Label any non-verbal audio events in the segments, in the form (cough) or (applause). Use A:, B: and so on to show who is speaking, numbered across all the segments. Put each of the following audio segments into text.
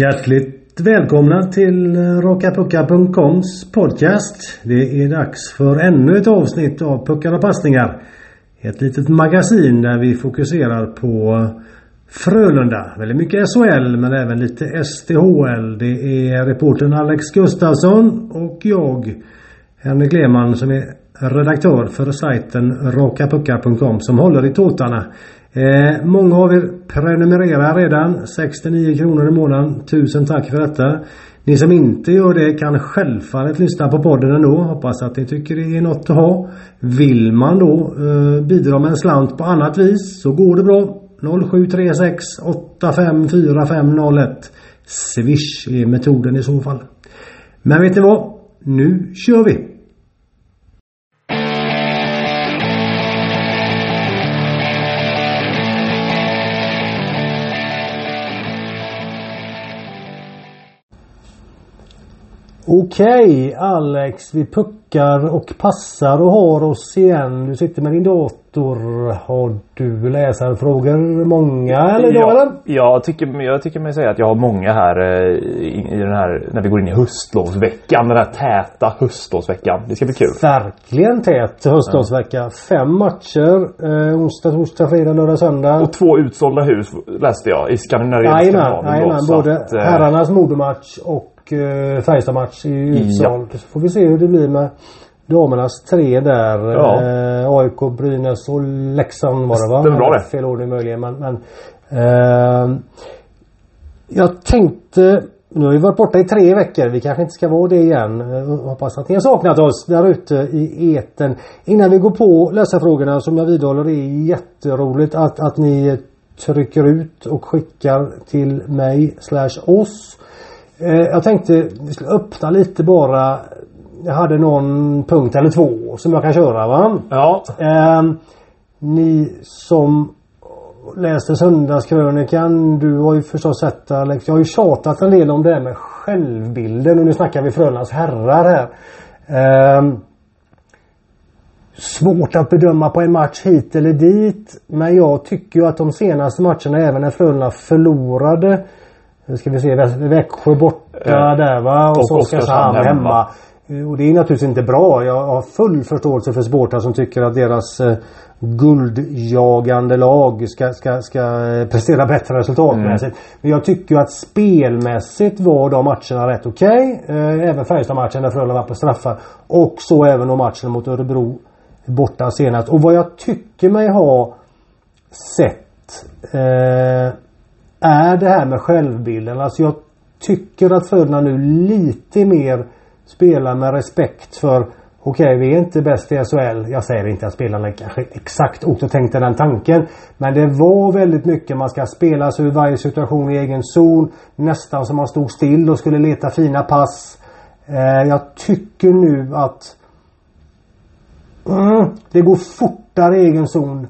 A: Hjärtligt välkomna till rakapuckar.coms podcast. Det är dags för ännu ett avsnitt av Puckar och passningar. Ett litet magasin där vi fokuserar på Frölunda. Väldigt mycket SHL men även lite STHL. Det är reportern Alex Gustafsson och jag, Henrik Lehmann, som är redaktör för sajten rakapuckar.com som håller i tåtarna. Eh, många av er prenumererar redan. 69 kronor i månaden. Tusen tack för detta. Ni som inte gör det kan självfallet lyssna på podden ändå. Hoppas att ni tycker det är något att ha. Vill man då eh, bidra med en slant på annat vis så går det bra. 0736 854501 Swish är metoden i så fall. Men vet ni vad? Nu kör vi! Okej Alex, vi puckar och passar och har oss igen. Du sitter med din dator. Har du läsarfrågor? Många eller?
B: Ja,
A: eller?
B: jag, tycker, jag tycker mig säga att jag har många här eh, i, i den här när vi går in i höstlovsveckan. Den här täta höstlovsveckan. Det ska bli kul.
A: Verkligen tät höstlovsvecka. Fem matcher. Eh, onsdag, torsdag, fredag, lördag, söndag.
B: Och två utsålda hus läste jag i skandinaviska
A: Jajamän,
B: då,
A: Både
B: eh,
A: herrarnas modermatch och eh, Färjestad-match i utsåld. Så får vi se hur det blir med damernas tre där.
B: Ja.
A: Eh, AIK, Brynäs och Leksand var det va?
B: Stämmer bra det.
A: Fel ordning möjligen men, men eh, Jag tänkte nu har vi varit borta i tre veckor. Vi kanske inte ska vara det igen. Eh, Hoppas att ni har saknat oss där ute i eten. Innan vi går på läsarfrågorna som jag vidhåller är jätteroligt att, att ni trycker ut och skickar till mig slash oss. Eh, Jag tänkte vi skulle öppna lite bara. Jag hade någon punkt eller två som jag kan köra va.
B: Ja,
A: Ehm, ni som läste söndagskrönikan. Du har ju förstås sett Alex. Jag har ju tjatat en del om det här med självbilden och nu snackar vi Frölundas herrar här. Ehm, svårt att bedöma på en match hit eller dit. Men jag tycker ju att de senaste matcherna även när Frölunda förlorade. Nu ska vi se Vä- Växjö borta där va. Och,
B: och
A: så Oskarshamn hemma.
B: hemma.
A: Och det är naturligtvis inte bra. Jag har full förståelse för supportrar som tycker att deras eh, guldjagande lag ska, ska, ska eh, prestera bättre resultatmässigt. Men jag tycker att spelmässigt var de matcherna rätt okej. Eh, även Färjestad-matchen där Frölunda var på straffar. Och så även om matchen mot Örebro borta senast. Och vad jag tycker mig ha sett eh, är det här med självbilden. Alltså jag tycker att Frölunda nu lite mer spelar med respekt för Okej, vi är inte bäst i SHL. Jag säger inte att spelarna kanske exakt åkte och tänkte den tanken. Men det var väldigt mycket. Man ska spela sig ur varje situation i egen zon. Nästan som man stod still och skulle leta fina pass. Eh, jag tycker nu att Mm, (clears throat) det går fortare i egen zon.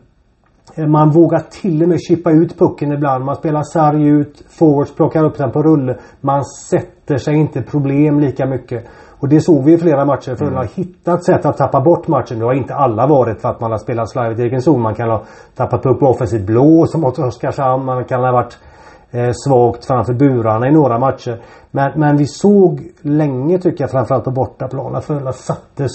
A: Eh, Man vågar till och med chippa ut pucken ibland. Man spelar sarg ut. Forwards plockar upp den på rulle. Man sätter sig inte problem lika mycket. Och det såg vi i flera matcher. För har hittat sätt att tappa bort matchen. Det har inte alla varit för att man har spelat slarvigt i egen zon. Man kan ha tappat puck på offensivt blå som mot Oskarshamn. Man kan ha varit eh, svagt framför burarna i några matcher. Men, men vi såg länge tycker jag framförallt på bortaplan att Frölunda sattes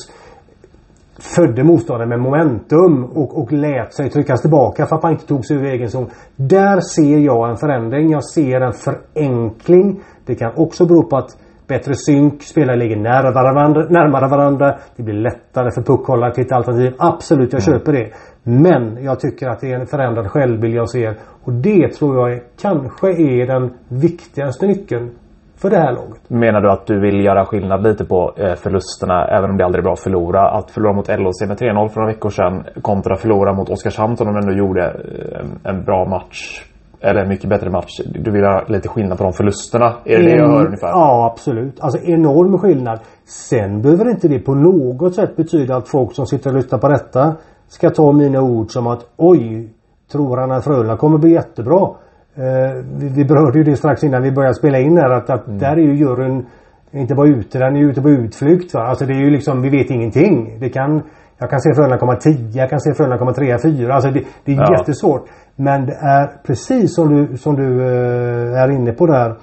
A: födde motståndaren med momentum och, och lät sig tryckas tillbaka för att man inte tog sig ur egen zon. Där ser jag en förändring. Jag ser en förenkling. Det kan också bero på att bättre synk, spelare ligger närmare varandra, närmare varandra. Det blir lättare för puckhållare att hitta alternativ. Absolut, jag köper det. Men jag tycker att det är en förändrad självbild jag ser. Och det tror jag är, kanske är den viktigaste nyckeln för det här laget.
B: menar du att du vill göra skillnad lite på eh, förlusterna även om det aldrig är bra att förlora? Att förlora mot LHC med 3-0 för några veckor sedan kontra förlora mot Oskarshamn som de ändå gjorde eh, en, en bra match. Eller en mycket bättre match. Du vill göra lite skillnad på de förlusterna? Är det det jag hör ungefär?
A: Ja, absolut. Alltså enorm skillnad. Sen behöver inte det på något sätt betyda att folk som sitter och lyssnar på detta ska ta mina ord som att oj, tror han att Frölunda kommer bli jättebra? Eh, vi, vi berörde ju det strax innan vi började spela in här att, att där är ju juryn inte bara ute, den är ute på utflykt. Va? Alltså det är ju liksom, vi vet ingenting. Det kan, jag kan se Frölunda komma 10, jag kan se Frölunda komma 3, 4. Alltså det, det är
B: Ja.
A: jättesvårt. Men det är precis som du, som du eh, är inne på där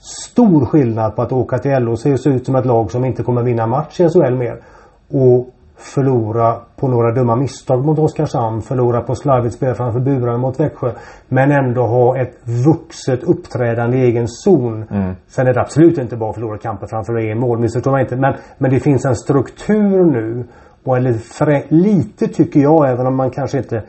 A: stor skillnad på att åka till LHC och se ut som ett lag som inte kommer vinna match i SHL mer. Och förlora på några dumma misstag mot Oskarshamn. Förlora på slarvigt spel framför burarna mot Växjö. Men ändå ha ett vuxet uppträdande i egen zon. Mm. Sen är det absolut inte bara att förlora kampen framför egen mål. Missförstå mig inte. Men, men det finns en struktur nu. Och lite, lite tycker jag, även om man kanske inte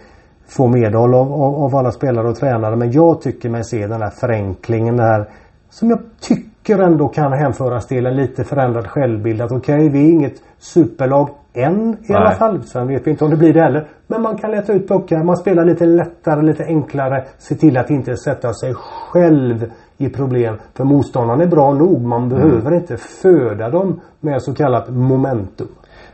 A: får medhåll av, av, av, alla spelare och tränare. Men jag tycker mig se den här förenklingen där. Som jag tycker ändå kan hänföras till en lite förändrad självbild. Att okej, okay, vi är inget superlag än i Nej. alla fall. Sen vet vi inte om det blir det heller. Men man kan leta ut puckar. Man spelar lite lättare, lite enklare. Se till att inte sätta sig själv i problem. För motståndaren är bra nog. Man mm. behöver inte föda dem med så kallat momentum.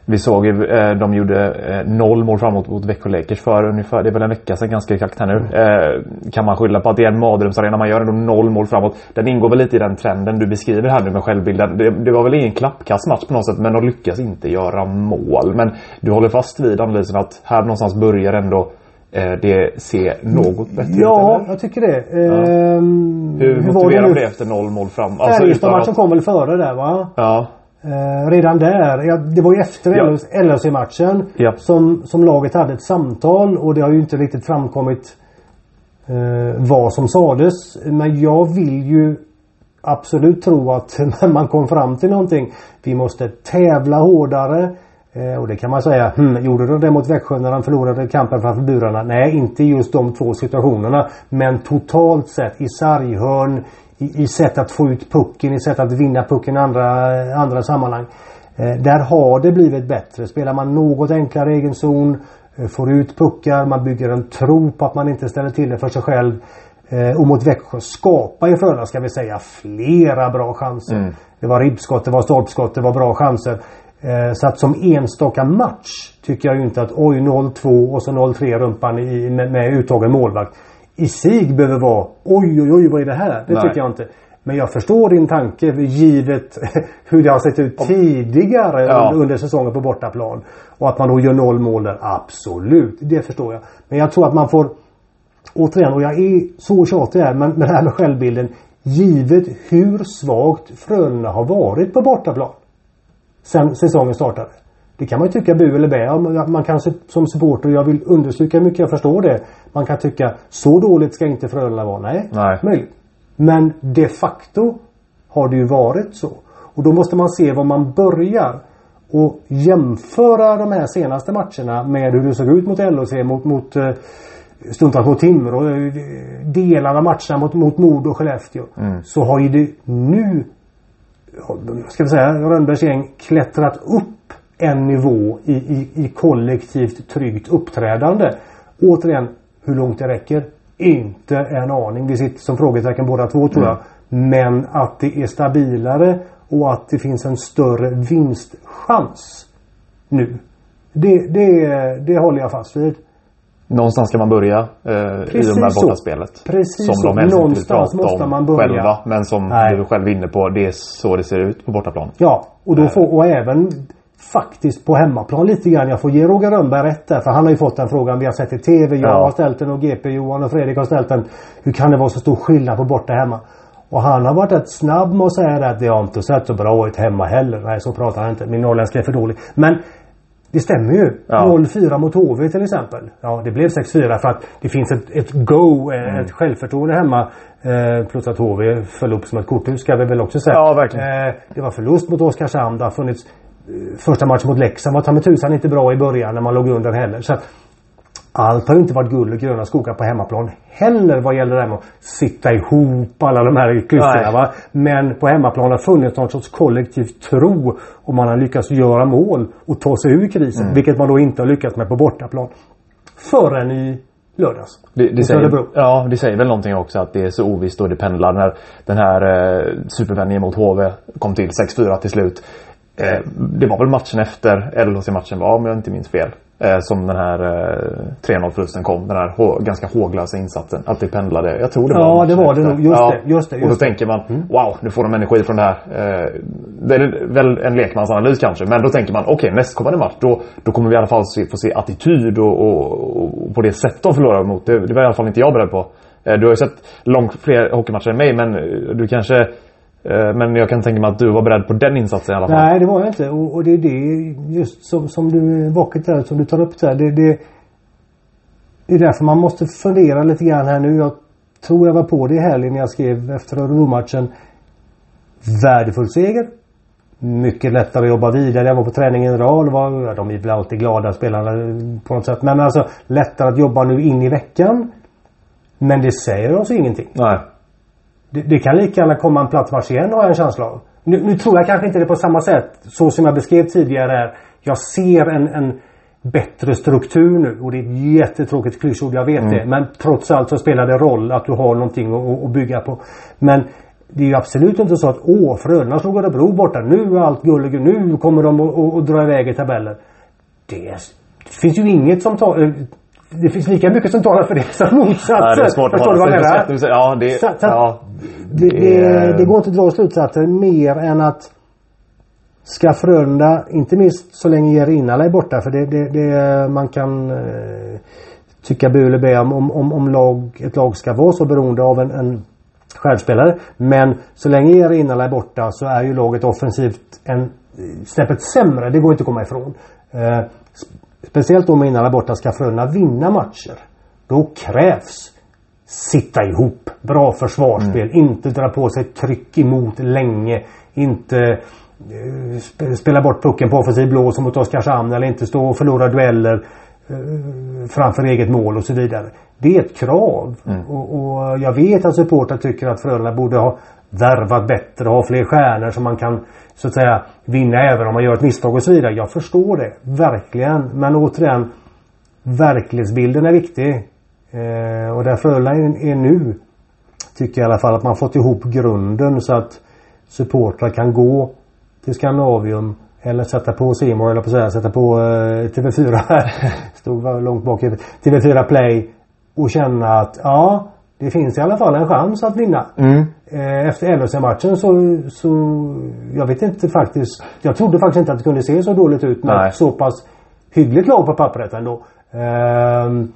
B: Vi såg ju, eh, de gjorde eh, noll mål framåt mot Växjö Lakers för ungefär, det är väl en vecka sedan ganska exakt här nu. Mm. Kan man skylla på att det är en mardrömsarena? Man gör ändå noll mål framåt. Den ingår väl lite i den trenden du beskriver här nu med självbilden. Det, det var väl ingen klappkast match på något sätt men de lyckas inte göra mål. Men du håller fast vid analysen att här någonstans börjar ändå det ser något bättre
A: ja, ut? Ja, jag tycker det. Ja.
B: Ehm, hur, hur motiverar du det efter noll mål fram?
A: Alltså, Färjestad-matchen att... kom väl före där va?
B: Ja.
A: Eh, redan där, ja, det var ju efter ja. LHC-matchen ja. som, som laget hade ett samtal och det har ju inte riktigt framkommit eh, vad som sades. Men jag vill ju absolut tro att (laughs) man kom fram till någonting. Vi måste tävla hårdare. Eh, och det kan man säga, hmm, gjorde de det mot Växjö när de förlorade kampen framför burarna? Nej, inte just de två situationerna. Men totalt sett i sarghörn, i, i sätt att få ut pucken, i sätt att vinna pucken i andra, andra sammanhang. Eh, där har det blivit bättre. Spelar man något enklare egen zon, eh, får ut puckar, man bygger en tro på att man inte ställer till det för sig själv. Eh, och mot Växjö skapar ju Frölunda, ska vi säga, flera bra chanser. Mm. Det var ribbskott, det var stolpskott, det var bra chanser. Så att som enstaka match tycker jag ju inte att oj 0-2 och så 0-3 rumpan i, med, med uttagen målvakt i sig behöver vara oj oj oj vad är det här? Det Nej. tycker jag inte. Men jag förstår din tanke givet (laughs) hur det har sett ut tidigare ja. under säsongen på bortaplan. Och att man då gör noll mål där. Absolut, det förstår jag. Men jag tror att man får Återigen, och jag är så tjatig här men med det här med självbilden. Givet hur svagt Frölunda har varit på bortaplan. Sen säsongen startade. Det kan man ju tycka bu eller bä Man kan som supporter, jag vill understryka hur mycket jag förstår det. Man kan tycka så dåligt ska inte Frölunda vara. Nej,
B: Nej.
A: möjligt. Men de facto har det ju varit så. Och då måste man se var man börjar. Och jämföra de här senaste matcherna med hur det såg ut mot LHC, mot, mot eh, stundtals mot Timrå. Eh, delar av matcherna mot, mot Modo och Skellefteå. Mm. Så har ju det nu, ska vi säga, Rönnbergs gäng klättrat upp en nivå i, i, i kollektivt tryggt uppträdande. Återigen, hur långt det räcker? Inte en aning. Vi sitter som frågetecken båda två tror jag. Mm. Men att det är stabilare och att det finns en större vinstchans nu. Det, det, det håller jag fast vid.
B: Någonstans ska man börja eh, Precis i och med bortaspelet.
A: Precis
B: som
A: så.
B: de helst
A: Någonstans måste man börja.
B: Själva, men som Nej. du själv är inne på, det är så det ser ut på bortaplan.
A: Ja, och då får, och även faktiskt på hemmaplan lite grann. Jag får ge Roger Rönnberg rätt där för han har ju fått den frågan vi har sett i TV. Jag ja. har ställt den och GP Johan och Fredrik har ställt den. Hur kan det vara så stor skillnad på borta hemma? Och han har varit rätt snabb med att säga att det har inte sett så bra ut hemma heller. Nej så pratar han inte. Min norrländska är för dålig. Men det stämmer ju. Ja. 0-4 mot HV till exempel. Ja det blev 6-4 för att det finns ett, ett go, eh, mm. ett självförtroende hemma. Eh, plus att HV föll upp som ett korthus ska vi väl också säga.
B: Ja verkligen.
A: Eh, det var förlust mot Oskarshamn. Det har funnits första matchen mot Leksand var ta med tusan inte bra i början när man låg under heller. Så att allt har inte varit guld och gröna skogar på hemmaplan heller vad gäller det här med att sitta ihop alla de här klyftorna. Va? Men på hemmaplan har funnits någon sorts kollektiv tro och man har lyckats göra mål och ta sig ur krisen. Mm. Vilket man då inte har lyckats med på bortaplan. Förrän i lördags.
B: Det, det säger, ja, det säger väl någonting också att det är så ovisst och det pendlar när den här eh, supervändningen mot HV kom till 6-4 till slut. Eh, det var väl matchen efter LHC-matchen var om jag inte minns fel. Eh, som den här eh, 3-0 förlusten kom. Den här ganska håglösa insatsen. Att det pendlade. Jag tror det
A: var Ja det var det nog. Just, ja. det, just det.
B: Just och då
A: det.
B: tänker man mm. Wow nu får de energi från det här. Eh, det är väl en lekmansanalys kanske. Men då tänker man okej okay, nästkommande match då, då kommer vi i alla fall få se attityd och, och, och på det sätt de förlorar mot. Det, det var i alla fall inte jag beredd på. Eh, du har ju sett långt fler hockeymatcher än mig men eh, du kanske Eh, men jag kan tänka mig att du var beredd på den insatsen i alla fall.
A: Nej det var jag inte och, och det är det just som, som du vackert där som du tar upp där. Det, det, det är därför man måste fundera lite grann här nu. Jag tror jag var på det i helgen när jag skrev efter Örebro-matchen. Värdefull seger. Mycket lättare att jobba vidare. Jag var på träning i en rad. Var, de är väl alltid glada spelarna på något sätt. Men alltså lättare att jobba nu in i veckan. Men det säger oss ingenting.
B: Nej.
A: Det, det kan lika gärna komma en platsmatch igen har jag en känsla av. Nu, nu, tror jag kanske inte det på samma sätt. Så som jag beskrev tidigare här. Jag ser en, en bättre struktur nu. Och det är ett jättetråkigt klyschord, jag vet mm. det. Men trots allt så spelar det roll att du har någonting att, att bygga på. Men det är ju absolut inte så att åh, Frölunda slog Örebro borta. Nu är allt gullig. Nu kommer de att, dra iväg i tabellen. Det, det finns ju inget som tar det finns lika mycket som talar för det som motsatsen. Ja, det är svårt Förstår du vad jag menar? Ja, det, så, så ja, det, det, det, går inte att dra slutsatser mer än att Ska Frölunda, inte minst så länge Jerinala är borta för det, det, det man kan eh, tycka bu eller bä om, om, om lag, ett lag ska vara så beroende av en, en självspelare. Men så länge Jerinala är borta så är ju laget offensivt en snäppet sämre. Det går inte att komma ifrån. Eh, Speciellt om innan borta ska Frölunda vinna matcher. Då krävs sitta ihop. Bra försvarsspel. Mm. Inte dra på sig tryck emot länge. Inte uh, spela bort pucken på offensiv blås mot Oskarshamn eller inte stå och förlora dueller uh, framför eget mål och så vidare. Det är ett krav. Mm. Och, och, jag vet att supportrar tycker att Frölunda borde ha värvat bättre, ha fler stjärnor som man kan så att säga vinna även om man gör ett misstag och så vidare. Jag förstår det. Verkligen. Men återigen. Verklighetsbilden är viktig. Eh, och där Frölunda är nu. Tycker jag i alla fall att man fått ihop grunden så att supportrar kan gå till Skandinavium eller sätta på Simor eller på så här, sätta på eh, TV4. (laughs) Stod långt bak i TV4 Play. Och känna att ja det finns i alla fall en chans att vinna. Mm. Eh, efter LHC-matchen så, så Jag vet inte faktiskt. Jag trodde faktiskt inte att det kunde se så dåligt ut med så pass hyggligt lag på pappret ändå. Ehm,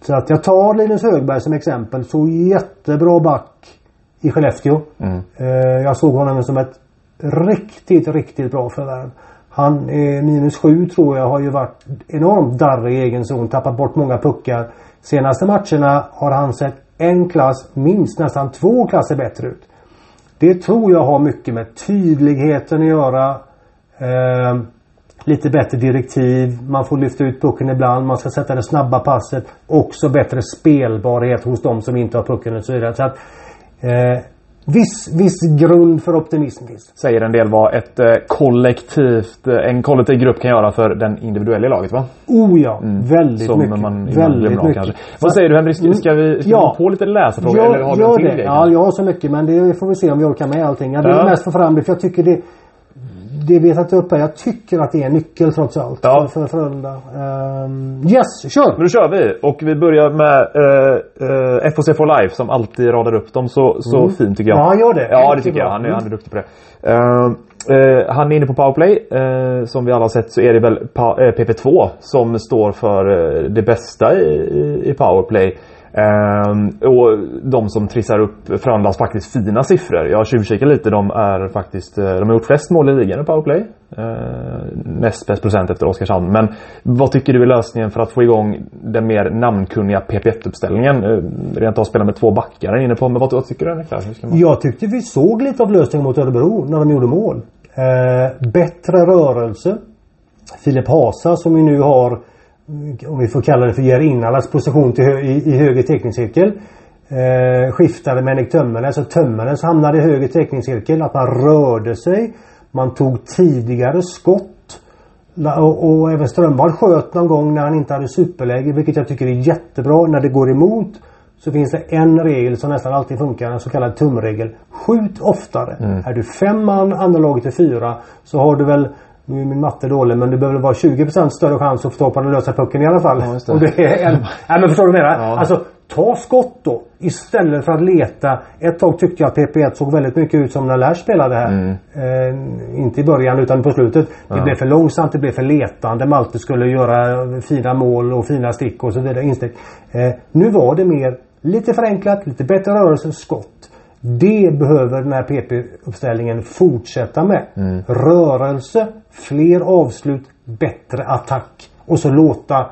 A: så att jag tar Linus Högberg som exempel. Så jättebra back i Skellefteå. Mm. Eh, jag såg honom som ett riktigt, riktigt bra förvärv. Han är minus sju tror jag har ju varit enormt darrig i egen zon. Tappat bort många puckar. Senaste matcherna har han sett en klass, minst nästan två klasser bättre ut. Det tror jag har mycket med tydligheten att göra. Lite bättre direktiv. Man får lyfta ut pucken ibland. Man ska sätta det snabba passet. Också bättre spelbarhet hos de som inte har pucken och så vidare. Så att, eh, Viss, viss grund för optimism finns
B: Säger en del vad ett eh, kollektivt, eh, en kollektiv grupp kan göra för den individuella laget va?
A: Oh ja, mm. väldigt Som mycket. Man väldigt mycket. Kanske.
B: Vad säger du Henrik? Ska, ska vi ska ja. vi på lite läsarfrågor?
A: Ja, eller har till det. Ja, jag har så mycket men det får vi se om vi orkar med allting. Jag vill ja. mest få fram det för jag tycker det det vi har tagit upp här. Jag tycker att det är en nyckel trots allt. Ja. För, för Frölunda. Um, yes, kör!
B: Nu kör vi! Och vi börjar med uh, uh, FOC for Life som alltid radar upp dem så, så mm. fint tycker jag.
A: Ja, han gör det.
B: Ja, det tycker jag. Han är, han är duktig på det. Uh, han är inne på powerplay. som vi alla har sett så är det väl PP2 som står för det bästa i, i powerplay. Ehm, och de som trissar upp Frölundas faktiskt fina siffror. Jag har tjuvkikat lite. De är faktiskt eh, De har gjort flest mål i ligan i powerplay. Eh, Näst bäst procent efter Oskarshamn. Men vad tycker du är lösningen för att få igång den mer namnkunniga PP1-uppställningen? Eh, rent av spela med två backar inne på. Men vad, vad tycker du Niklas?
A: Jag tyckte vi såg lite av lösningen mot Örebro när de gjorde mål. Eh, bättre rörelse. Filip Hasa som ju nu har om vi får kalla det för Gerinnalas position till i, i höger teckningscirkel. Eh, skiftade med Henrik Tömmernes och Tömmernes hamnade i höger teckningscirkel. Att man rörde sig. Man tog tidigare skott. Och, och även Strömwall sköt någon gång när han inte hade superläge. Vilket jag tycker är jättebra. När det går emot så finns det en regel som nästan alltid funkar. En så kallad tumregel. Skjut oftare. Mm. Är du fem man, andra laget är fyra. Så har du väl nu är min matte dålig men det behöver vara 20% större chans att få tag på den lösa pucken i alla fall. Ja, det. Och det är en... (laughs) Nej men förstår du vad jag menar? Ja. Alltså ta skott då. Istället för att leta. Ett tag tyckte jag att PP1 såg väldigt mycket ut som när Lars spelade här. Mm. Eh, inte i början utan på slutet. Det ja. blev för långsamt, det blev för letande. Malte skulle göra fina mål och fina stick och så vidare. Instick. Eh, nu var det mer lite förenklat, lite bättre rörelse, skott. Det behöver den här PP-uppställningen fortsätta med.
B: Mm.
A: Rörelse, fler avslut, bättre attack. Och så låta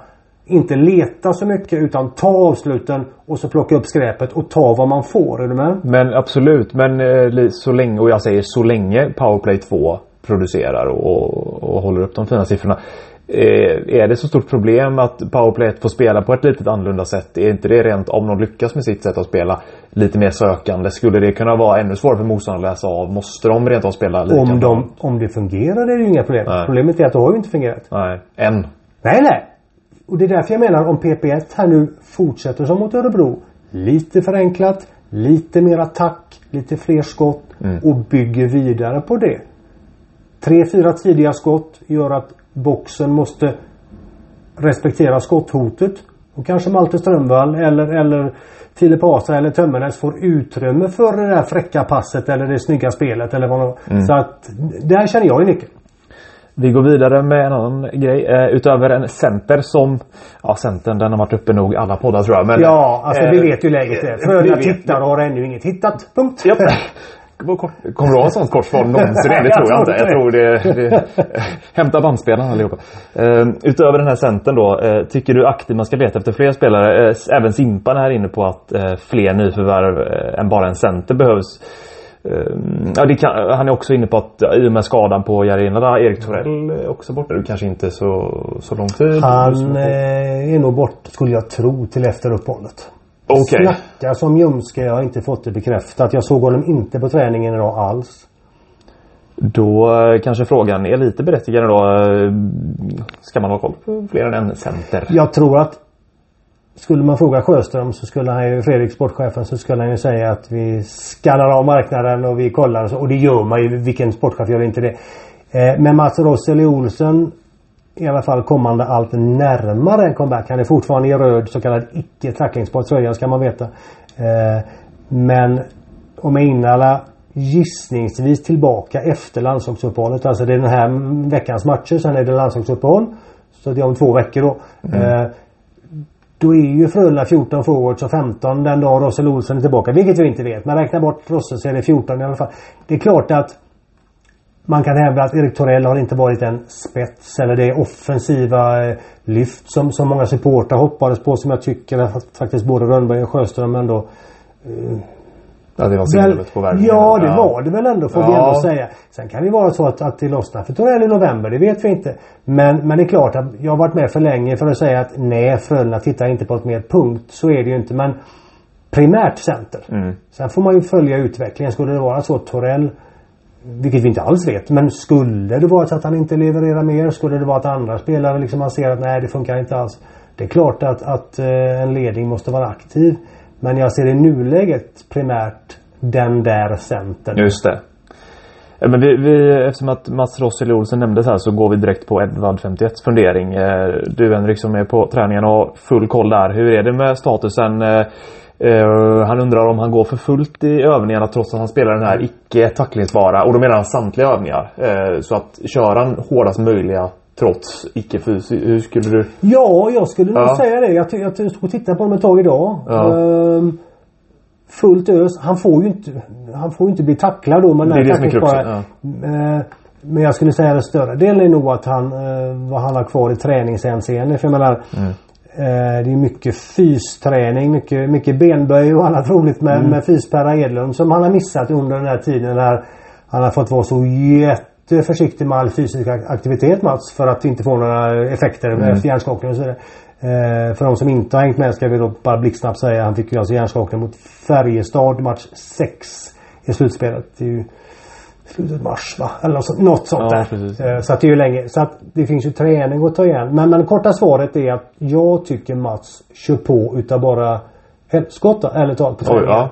A: inte leta så mycket utan ta avsluten och så plocka upp skräpet och ta vad man får. Är du med?
B: Men absolut, men eh, så länge, och jag säger så länge Powerplay 2 producerar och, och håller upp de fina siffrorna. Eh, är det så stort problem att Powerplay 1 får spela på ett lite annorlunda sätt? Är inte det rent, om de lyckas med sitt sätt att spela, lite mer sökande? Skulle det kunna vara ännu svårare för motståndarna att läsa av? Måste de rent av spela likadant?
A: Om, de, om det fungerar är det ju inga problem.
B: Nej.
A: Problemet är att det har ju inte fungerat.
B: Nej, än.
A: Nej, nej. Och det är därför jag menar om PP1 här nu fortsätter som mot Örebro. Lite förenklat, lite mer attack, lite fler skott och bygger vidare på det. Tre, fyra tidiga skott gör att boxen måste respektera skotthotet. Och kanske Malte Strömvall eller, eller Filip Asa eller Tömmernes får utrymme för det där fräcka passet eller det snygga spelet eller vad mm. Så att där känner jag en nyckel.
B: Vi går vidare med en annan grej. Eh, utöver en center som... Ja, centern den har varit uppe nog alla poddar tror jag. Men,
A: Ja, alltså
B: eh,
A: vi vet ju läget är.
B: vet-
A: tittar och har ännu inget hittat. Punkt.
B: Japp. (laughs) Kort- Kommer du ha ett sånt kort svar (laughs) någonsin? Det tror jag inte. Jag tror det... det (laughs) hämta bandspelarna allihopa. Uh, utöver den här centern då. eh, tycker du aktivt man ska leta efter fler spelare? Eh, även Simpan är här inne på att eh, fler nyförvärv än bara en center behövs. Eh, ja, kan, han är också inne på att i och med skadan på Jarina, Erik Torell är också borta. Du kanske inte så, så lång tid.
A: Han är nog bort, skulle jag tro, till efter uppehållet.
B: Okej.
A: Snackar som ljumske. Jag har inte fått det bekräftat. Jag såg honom inte på träningen idag alls.
B: Då eh, kanske frågan är lite berättigad då. Eh, Ska man ha koll på fler än en center?
A: Jag tror att skulle man fråga Sjöström så skulle han ju, Fredrik sportchefen, så skulle han ju säga att vi skannar av marknaden och vi kollar och så. Och det gör man ju. Vilken sportchef gör inte det? Eh, men Mats Rosseli Olsen i alla fall kommande allt närmare en comeback. Han är fortfarande i röd så kallad icke tacklingsbar tröja ska man veta. Eh, men om Einala gissningsvis tillbaka efter landslagsuppehållet. Alltså det är den här veckans matcher. Sen är det landslagsuppehåll. Så det är om två veckor då. Eh, då är ju Frölunda 14 forwards och 15 den dag Rossel Olsson är tillbaka. Vilket vi inte vet. Men räkna bort Rosse så är det 14 i alla fall. Det är klart att man kan hävda att Erik Torell har inte varit en spets eller det offensiva eh, lyft som, som många supportrar hoppades på som jag tycker att faktiskt både Rönnberg och Sjöström ändå
B: Ja, det var
A: Väl,
B: signalet på vägen.
A: ja, det var det väl ändå får vi
B: Ja.
A: ändå säga. Sen kan det vara så att, att det lossnar för Torell i november. Det vet vi inte. Men, men det är klart att jag har varit med för länge för att säga att nej, Frölunda tittar inte på ett mer punkt. Så är det ju inte. Men primärt center.
B: Mm.
A: Sen får man ju följa utvecklingen. Skulle det vara så att Torell vilket vi inte alls vet. Men skulle det vara så att han inte levererar mer? Skulle det vara att andra spelare liksom man ser att nej det funkar inte alls. Det är klart att, att eh, en ledning måste vara aktiv. Men jag ser i nuläget primärt den där centern.
B: Just det. Men vi, vi, eftersom att Mats Rosseli Olsen nämndes här så går vi direkt på Edvard 51 fundering. Eh, du Henrik som är på träningen och har full koll där. Hur är det med statusen? Eh, Eh, Han undrar om han går för fullt i övningarna trots att han spelar den här icke tacklingsbara. Och då menar han samtliga övningar. Eh, Så att köra han hårdast möjliga trots icke fys. Hur skulle du?
A: Ja, jag skulle nog
B: Ja.
A: säga det. Jag, jag stod och tittade på honom ett tag idag.
B: Ja.
A: Ehm, fullt ös. Han får ju inte, han får ju inte bli tacklad då. Men
B: Det är det som är kruxet,
A: Eh, Men jag skulle säga att större delen är nog att han, vad han har kvar i träningshänseende. För jag menar,
B: Mm.
A: Eh, det är mycket fysträning, mycket, mycket benböj och annat roligt med,
B: Mm.
A: med fysperra Edlund som han har missat under den här tiden när han har fått vara så jätteförsiktig med all fysisk ak- aktivitet Mats för att inte få några effekter
B: Mm.
A: efter hjärnskakning och så vidare. Eh, för de som inte har hängt med ska vi då bara blixtsnabbt säga han fick ju alltså hjärnskakning mot Färjestad match 6 i slutspelet. Det är ju mars va? Eller något sånt, något sånt
B: Ja,
A: där.
B: precis.
A: Eh, Så att det är ju länge. Så att det finns ju träning att ta igen. Men, men korta svaret är att jag tycker Mats kör på utav bara helskotta ärligt talat på
B: Oj,
A: träningen.
B: ja.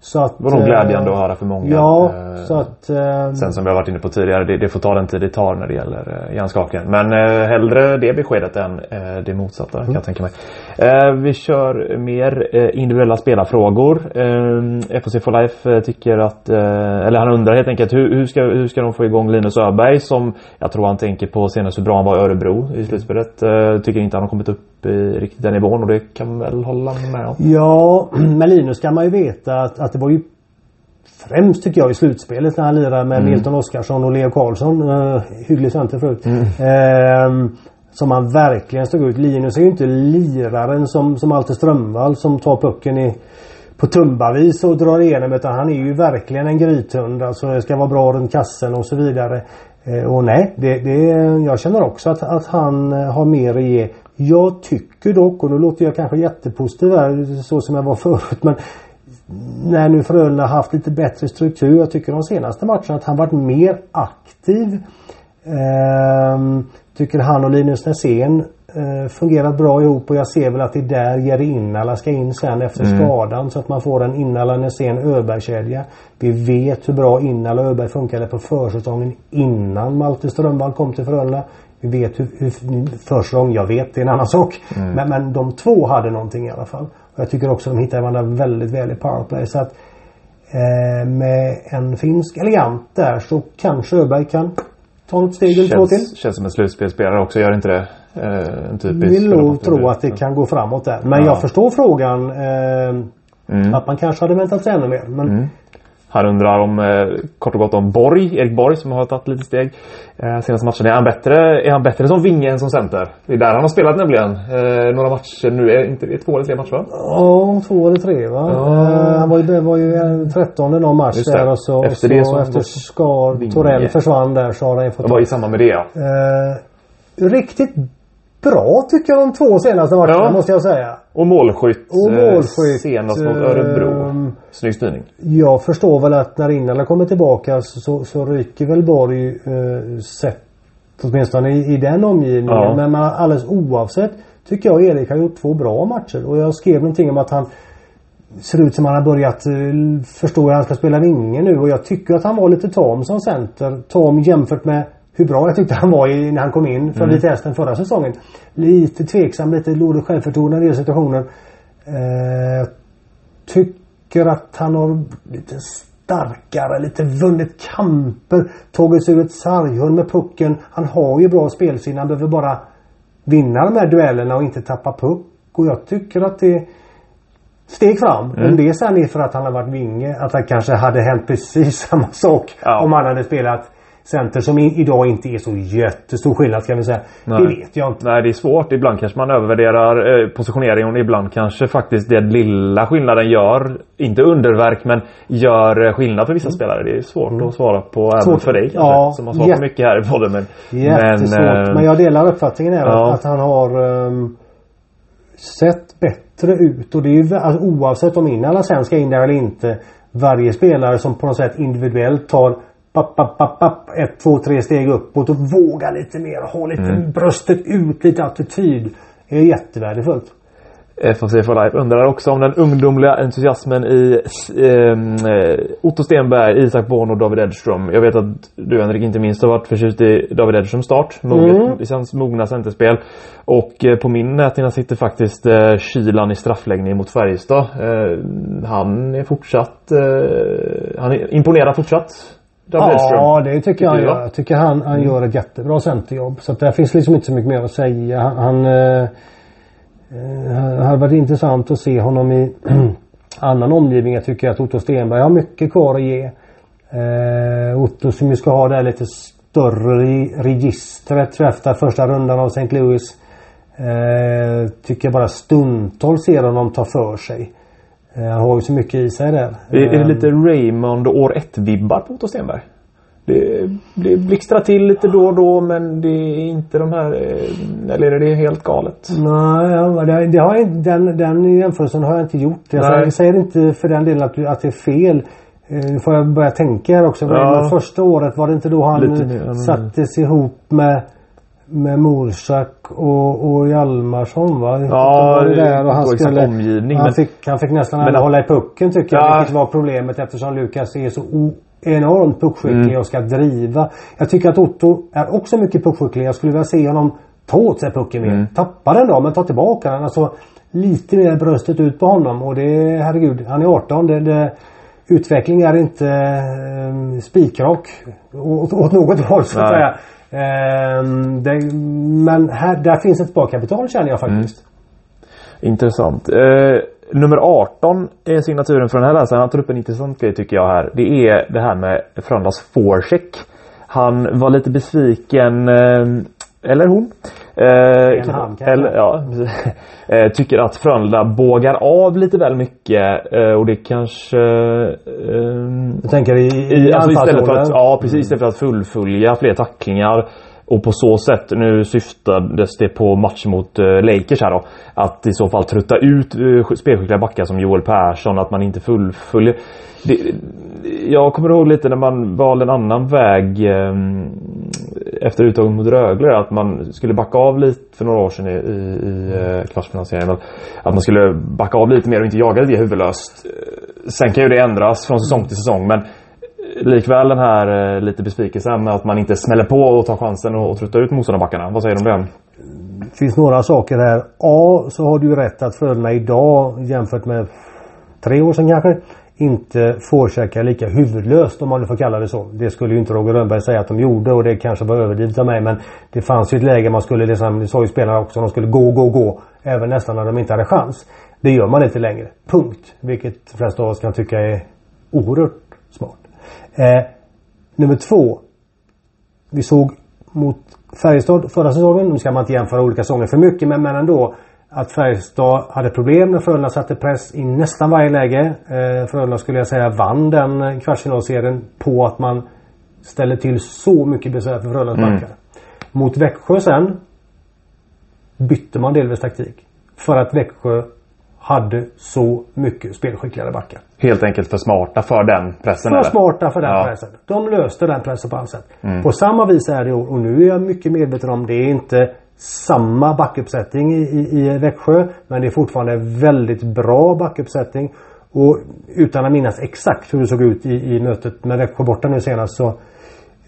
A: Så att,
B: Det var nog
A: eh,
B: glädjande att höra för många.
A: Ja,
B: Eh,
A: så att... eh,
B: Sen som vi har varit inne på tidigare, det, det får ta den tid det tar när det gäller eh, hjärnskakningen. Men eh, hellre det beskedet än eh, det motsatta kan jag tänka mig. Eh, vi kör mer eh, individuella spelarfrågor. Eh, FOC for Life eh, tycker att, eh, eller han undrar helt enkelt hur, hur, ska, hur ska de få igång Linus Öberg som jag tror han tänker på senast hur bra han var i Örebro i slutspelet. Eh, tycker inte han har kommit upp riktigt den nivån och det kan väl hålla med om.
A: Ja, (clears throat) med Linus kan man ju veta att, att det var ju främst tycker jag i slutspelet när han lirar med
B: Mm.
A: Milton Oskarsson och Leo Karlsson. Uh, hygglig center förut.
B: Mm.
A: Ehm, som han verkligen stod ut. Linus är ju inte liraren som, som Alte Strömvall som tar pucken i på tumbavis och drar igenom utan han är ju verkligen en grythund. Alltså det ska vara bra runt kassen och så vidare. Eh, och nej, det, det, jag känner också att, att han har mer att ge. Jag tycker dock, och nu låter jag kanske jättepositiv här så som jag var förut men när nu Frölunda haft lite bättre struktur. Jag tycker de senaste matcherna att han varit mer aktiv. Ehm, tycker han och Linus Näsén eh, fungerat bra ihop och jag ser väl att det är där Jerry Innala ska in sen efter skadan så att man får en Innala Näsén Öberg-kedja. Vi vet hur bra Innala och Öberg funkade på försäsongen innan Malte Strömvall kom till Frölunda. Vi vet hur, hur försäsong, jag vet det är en annan sak. Men, men de två hade någonting i alla fall. Och jag tycker också de hittade varandra väldigt väl i powerplay. Så att eh, med en finsk elegant där så kanske Öberg kan ta ett steg eller två till.
B: Känns, känns som en slutspelsspelare också, gör inte det? Eh, en typisk
A: Vill nog tro att det kan gå framåt där. Men
B: Ja.
A: jag förstår frågan. Eh,
B: Mm.
A: Att man kanske hade väntat sig ännu mer. Men
B: Han undrar om, eh, kort och gott om Borg, Erik Borg som har tagit lite steg eh, senaste matchen. Är han, bättre, är han bättre som vinge än som center? Det är där han har spelat nämligen. Eh, några matcher nu. Är inte två eller tre matcher va?
A: Ja, två eller tre va?
B: Ja.
A: Han var ju, det var ju en trettonde någon match där och så,
B: Efter det
A: så
B: så
A: efter Skar. Torell försvann där så har han ju fått
B: Det var i samband med det ja.
A: Eh, riktigt bra tycker jag de två senaste matcherna
B: Ja.
A: måste jag säga.
B: Och målskytt.
A: Och
B: eh,
A: målskytt,
B: senast mot
A: ehm,
B: Örebro. Snygg styrning.
A: Jag förstår väl att när Innala kommer tillbaka så, så, så ryker väl Borg eh, sett åtminstone i, i den omgivningen.
B: Ja.
A: Men man, alldeles oavsett tycker jag Erik har gjort två bra matcher. Och jag skrev någonting om att han ser ut som han har börjat uh, förstå hur han ska spela vinge nu. Och jag tycker att han var lite tam som center. Tam jämfört med hur bra jag tyckte han var i, när han kom in för
B: Mm.
A: Vita Hästen förra säsongen. Lite tveksam, lite dåligt självförtroende i en del situationer. Eh, tycker att han har lite starkare, lite vunnit kamper, tagit sig ur ett sarghörn med pucken. Han har ju bra spelsinne. Han behöver bara vinna de här duellerna och inte tappa puck. Och jag tycker att det steg fram.
B: Mm.
A: Om det sen är för att han har varit vinge, att det kanske hade hänt precis (laughs) samma sak
B: Ja.
A: om han hade spelat center som idag inte är så jättestor skillnad ska vi säga.
B: Nej.
A: Det vet jag inte.
B: Nej, det är svårt. Ibland kanske man övervärderar eh, positioneringen ibland kanske faktiskt den lilla skillnaden gör, inte underverk, men gör eh, skillnad för vissa spelare. Det är svårt att svara på även
A: Mm. Svårt.
B: för dig kanske,
A: Ja,
B: som har svarat på mycket här i podden. Men,
A: Jättesvårt. Men,
B: eh,
A: men jag delar uppfattningen här
B: ja.
A: att, att han har um, sett bättre ut. Och det är ju alltså, oavsett om Innala sen ska in där eller inte. Varje spelare som på något sätt individuellt tar papp, papp, papp, papp, ett, två, tre steg uppåt och vågar lite mer. Ha lite
B: Mm.
A: bröstet ut, lite attityd. är jättevärdefullt.
B: FAC for Life undrar också om den ungdomliga entusiasmen i ehm, eh, Otto Stenberg, Isak Born och David Edström. Jag vet att du Henrik inte minst har varit förtjust i David Edströms start. Moget,
A: Mm.
B: Mogna centerspel. Och eh, på min näthinna sitter faktiskt eh, Kylan i straffläggning mot Färjestad. Eh, han är fortsatt... Eh, han är imponerad fortsatt.
A: Ja, det tycker jag han gör. Jag tycker han, han gör ett jättebra centerjobb. Så att där finns liksom inte så mycket mer att säga. Han, han eh, eh, hade varit intressant att se honom i (clears throat) annan omgivning. Jag tycker att Otto Stenberg har mycket kvar att ge. Eh, Otto som ju ska ha det här lite större registret efter första rundan av St. Louis. Eh, tycker jag bara stundtals ser honom ta för sig. Eh, han har ju så mycket i sig där.
B: Är, är det
A: Eh,
B: lite Raymond år 1-vibbar på Otto Stenberg? Det, det blixtrar till lite då och då men det är inte de här... eh, Eller är det helt galet?
A: Nej, det, det har jag, den, den jämförelsen har jag inte gjort. Jag
B: Nej.
A: säger, jag säger inte för den delen att, att det är fel. Eh, Nu får jag börja tänka här också.
B: Ja.
A: Första året var det inte då han eh, sattes ihop med med Morsak och, och Hjalmarsson va?
B: Ja,
A: Det där och han skulle,
B: omgivning,
A: han,
B: men-
A: fick, han fick nästan
B: Men-
A: hålla i pucken tycker
B: Ja.
A: jag. Vilket var problemet eftersom Lukas är så o, enormt puckskicklig
B: Mm.
A: och ska driva. Jag tycker att Otto är också mycket puckskicklig. Jag skulle vilja se honom ta åt sig pucken mer.
B: Mm.
A: Tappa den då men ta tillbaka den. Alltså lite mer bröstet ut på honom och det, herregud, han är 18. Det, det, utveckling är inte eh, spikrak åt, åt något håll så att
B: Nej.
A: säga. Ehm, det, men här, där finns ett sparkapital känner jag faktiskt. Mm.
B: Intressant. Eh, Nummer 18 är signaturen för den här läsaren. Han tar upp en intressant grej tycker jag här. Det är det här med Frölundas forecheck. Han var lite besviken, eh, eller hon.
A: Han, kanske.
B: eller, ja, (laughs) eh, tycker att Frölunda bågar av lite väl mycket eh, och det kanske... Eh,
A: Jag tänker i, i,
B: i, alltså istället för att, ja precis, istället för att fullfölja fler tacklingar och på så sätt, nu syftades det på matchen mot eh, Lakers här då. Att i så fall trötta ut eh, spelskickliga backar som Joel Persson, att man inte fullföljer. Det, jag kommer ihåg lite när man valde en annan väg eh, efter uttaget mot Rögle. Att man skulle backa av lite för några år sedan i, i, i eh, kvartsfinansieringen. Att man skulle backa av lite mer och inte jaga det huvudlöst. Sen kan ju det ändras från säsong till säsong men likväl den här eh, lite besvikelsen med att man inte smäller på och tar chansen och, och tröttar ut motståndarbackarna. Vad säger du om det?
A: Det finns några saker här. A så har du ju rätt att Frölunda idag jämfört med tre år sedan kanske inte forecheckar lika huvudlöst om man nu får kalla det så. Det skulle ju inte Roger Rönnberg säga att de gjorde och det kanske var överdrivet av mig men det fanns ju ett läge man skulle, liksom, det sa ju spelarna också, de skulle gå, gå, gå. Även nästan när de inte hade chans. Det gör man inte längre. Punkt. Vilket de flesta av oss kan tycka är oerhört smart. Eh, nummer två. Vi såg mot Färjestad förra säsongen. Nu ska man inte jämföra olika säsonger för mycket men, men ändå. Att Färjestad hade problem när Frölunda satte press i nästan varje läge. Eh, Frölunda skulle jag säga vann den kvartsfinalserien på att man ställer till så mycket besvär för Frölundas
B: Mm.
A: backar. Mot Växjö sen bytte man delvis taktik. För att Växjö hade så mycket spelskickligare backar.
B: Helt enkelt för smarta för den pressen
A: För
B: eller?
A: smarta för den
B: Ja.
A: pressen. De löste den pressen på allt sätt.
B: Mm.
A: På samma vis är det i år. Och nu är jag mycket medveten om det är inte samma backuppsättning i, i, i Växjö. Men det är fortfarande väldigt bra backuppsättning. Och utan att minnas exakt hur det såg ut i, i mötet med Växjö borta nu senast så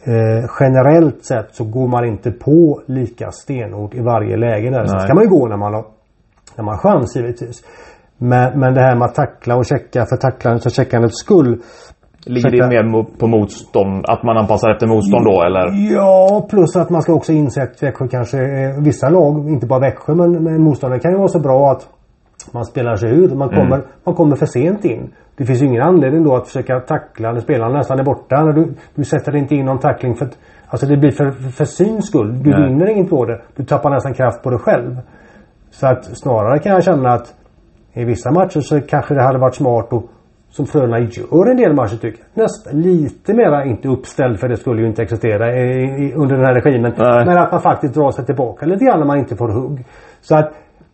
A: eh, generellt sett så går man inte på lika stenhårt i varje läge där. Sen ska man ju gå när man har, när man har chans givetvis. Men, men det här med att tackla och checka för tacklandets och checkandets skull.
B: Ligger det mer på motstånd? Att man anpassar efter motstånd då eller?
A: Ja, plus att man ska också inse att Växjö kanske, vissa lag, inte bara Växjö men, men motståndare kan ju vara så bra att man spelar sig ur. Man kommer,
B: Mm.
A: man kommer för sent in. Det finns ju ingen anledning då att försöka tackla när spelarna nästan är borta. När du, du sätter inte in någon tackling för att Alltså det blir för, för, för syns skull. Du
B: Nej.
A: vinner inget på det. Du tappar nästan kraft på dig själv. Så att snarare kan jag känna att i vissa matcher så kanske det hade varit smart och som Frölunda gör en del matcher tycker jag. Nästan lite mera, inte uppställd för det skulle ju inte existera i, i, under den här regimen.
B: Nej.
A: Men att man faktiskt drar sig tillbaka lite grann när man inte får hugg. Så att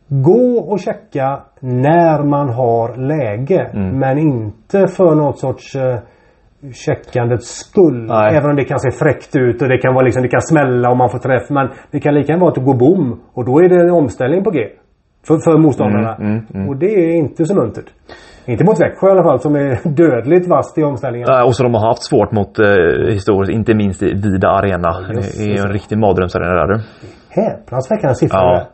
A: gå och checka när man har läge.
B: Mm.
A: Men inte för något sorts eh, checkandets skull.
B: Nej.
A: Även om det kan se fräckt ut och det kan vara liksom, det kan smälla om man får träff. Men det kan lika gärna vara att det går bom. Och då är det en omställning på G. För, för motståndarna.
B: Mm, mm, mm.
A: Och det är inte så muntert. Inte mot Växjö i alla fall som är (laughs) dödligt vasst i omställningen.
B: Nej, och så de har haft svårt mot eh, historiskt, inte minst i Vida Arena.
A: just
B: det är en riktig mardrömsarena där du.
A: Häpnadsväckande siffror.
B: Ja.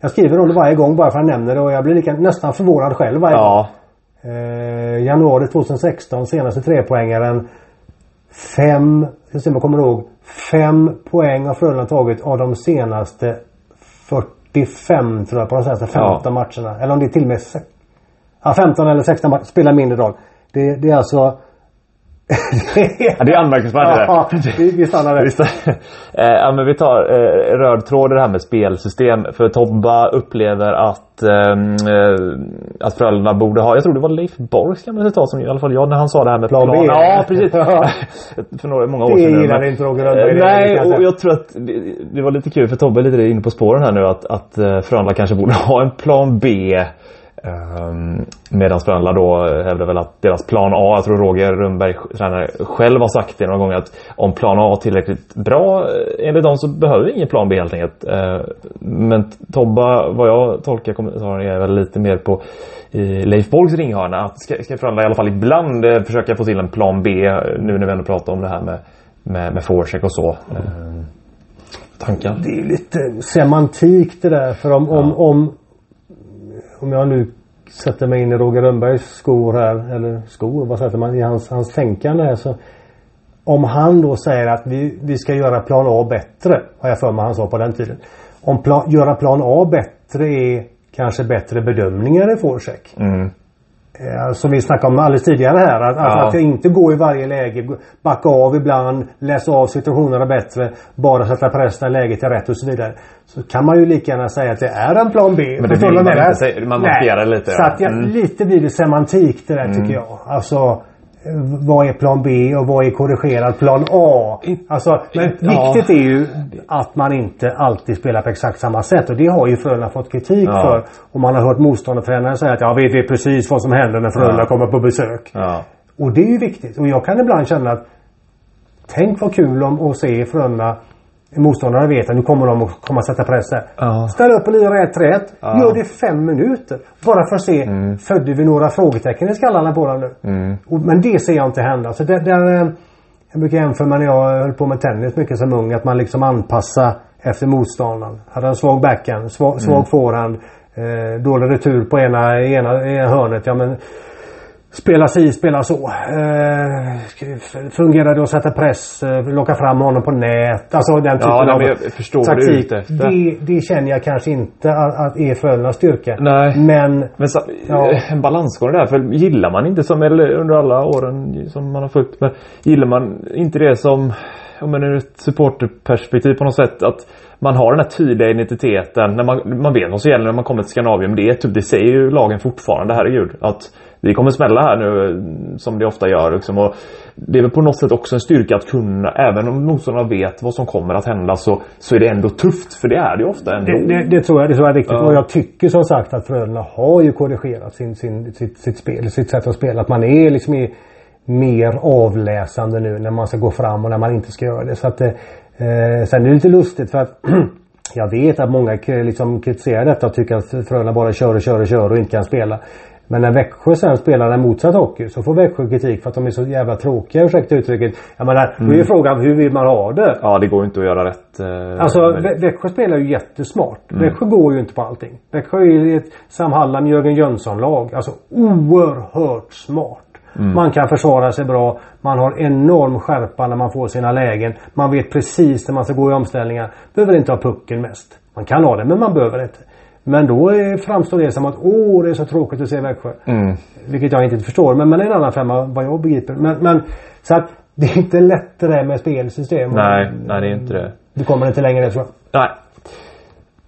A: Jag skriver om det varje gång bara för att jag nämner det och jag blir lika, nästan förvånad själv varje gång. Eh, januari 2016, senaste trepoängaren. Fem, ska se om jag kommer ihåg. Fem poäng har Frölunda tagit av de senaste 45 tror jag på de senaste 15
B: Ja.
A: matcherna. Eller om det är till och med ja, 15 eller 16 matcher. Spelar mindre roll. Det, det är alltså...
B: Ja, det är anmärkningsvärt det
A: Ja, vi, vi stannar där.
B: Eh, ja, men vi tar eh, röd tråd i det här med spelsystem. För Tobba upplever att, ehm, eh, att Frölunda borde ha, jag tror det var Leif Borgs gamla citat som i alla fall jag när han sa det här med
A: Plan B.
B: Ja, precis. (laughs) för några, många år
A: Det
B: sedan.
A: gillade
B: men-
A: inte Roger Rönnberg,
B: Eh,
A: det
B: Nej, och jag tror att det, det var lite kul för Tobbe är lite inne på spåren här nu att, att eh, Frölunda kanske borde ha en plan B. Um, Medan Frölunda då hävdar väl att deras plan A, jag tror Roger Rönnberg tränare själv har sagt det några gånger att om plan A är tillräckligt bra eh, enligt dem så behöver vi ingen plan B helt enkelt. Eh, men Tobba, vad jag tolkar kommentaren är väl lite mer på i Leif Borgs ringhörna att ska, ska Frölunda i alla fall ibland eh, försöka få till en plan B nu när vi ändå pratar om det här med, med, med forecheck och så. Eh, tankar?
A: Det är ju lite semantik det där. För om, om, om, om jag nu sätter mig in i Roger Rönnbergs skor här. Eller skor, vad sätter man i hans, hans tänkande här. Så om han då säger att vi, vi ska göra plan A bättre. Har jag för mig han sa på den tiden. Om plan, göra plan A bättre är kanske bättre bedömningar i forecheck.
B: Mm.
A: Eh, Som vi snackade om alldeles tidigare här. Att,
B: Ja.
A: att inte gå i varje läge. Backa av ibland. Läsa av situationerna bättre. Bara sätta press när läget är rätt och så vidare. Så kan man ju lika gärna säga att det är en plan B.
B: Men det vill man inte säga. Man markerar lite,
A: Så att
B: Mm.
A: lite blir det semantik det där tycker jag. Alltså vad är plan B och vad är korrigerad plan A? Alltså, men viktigt är ju att man inte alltid spelar på exakt samma sätt. Och det har ju Frölunda fått kritik
B: Ja.
A: för. Och man har hört motståndartränare säga att ja, vet vi precis vad som händer när Frölunda
B: Ja.
A: kommer på besök.
B: Ja.
A: Och det är ju viktigt. Och jag kan ibland känna att Tänk vad kul om att se Frölunda Motståndarna vet att nu kommer de att komma att sätta press där.
B: Ja.
A: Ställ upp och lira ett rätt.
B: Ja.
A: Gör det i fem minuter. Bara för att se. Födde vi några frågetecken i skallarna på dem nu?
B: Mm.
A: Och, men det ser jag inte hända. Så där, där, eh, jag brukar jämföra med när jag höll på med tennis mycket som ung. Att man liksom anpassar efter motståndaren. Hade en svag backhand, svag, svag forehand. Eh, dålig retur på ena, ena, ena hörnet. Ja men Spela si, spela så. Eh, fungerar det att sätta press, eh, locka fram honom på nät. Alltså den typen
B: Ja,
A: av
B: jag förstår ute efter.
A: Det, det känner jag kanske inte att, att är Frölundas styrka.
B: Nej.
A: Men
B: Men så,
A: Ja.
B: en balansgång där. För gillar man inte som, eller under alla åren som man har följt. Men gillar man inte det som, om man ur ett supporterperspektiv på något sätt. Att man har den här tydliga identiteten. När man, man vet vad som gäller när man kommer till Skandinavien. Det, är typ, det säger ju lagen fortfarande, herregud. Att vi kommer smälla här nu som det ofta gör. Liksom. Och det är väl på något sätt också en styrka att kunna, även om motståndarna vet vad som kommer att hända så, så är det ändå tufft. För det är det ju ofta ändå.
A: det, det, det tror jag det tror jag är viktigt.
B: Ja.
A: Och jag tycker som sagt att Frölunda har ju korrigerat sin, sin, sitt, sitt spel, sitt sätt att spela. Att man är liksom i, mer avläsande nu när man ska gå fram och när man inte ska göra det. Så att, eh, sen är det lite lustigt för att (clears throat) jag vet att många liksom kritiserar detta och tycker att Frölunda bara kör och kör och kör och inte kan spela. Men när Växjö sen spelar en motsatt hockey så får Växjö kritik för att de är så jävla tråkiga, ursäkta uttrycket. Jag menar, då är ju frågan hur vill man ha det?
B: Ja, det går ju inte att göra rätt. eh,
A: Alltså
B: med-
A: Vä- Växjö spelar ju jättesmart.
B: Mm.
A: Växjö går ju inte på allting. Växjö är ju ett Sam Hallam, Jörgen Jönsson-lag. Alltså oerhört smart.
B: Mm.
A: Man kan försvara sig bra. Man har enorm skärpa när man får sina lägen. Man vet precis när man ska gå i omställningar. Behöver inte ha pucken mest. Man kan ha det men man behöver inte. Men då eh, framstår det som att åh det är så tråkigt att se Växjö.
B: Mm.
A: Vilket jag inte förstår. Men, men det är en annan femma vad jag begriper. Men, men så att det är inte lätt det där med spelsystem.
B: Nej, nej det är inte det.
A: Du kommer inte längre tror jag.
B: Nej.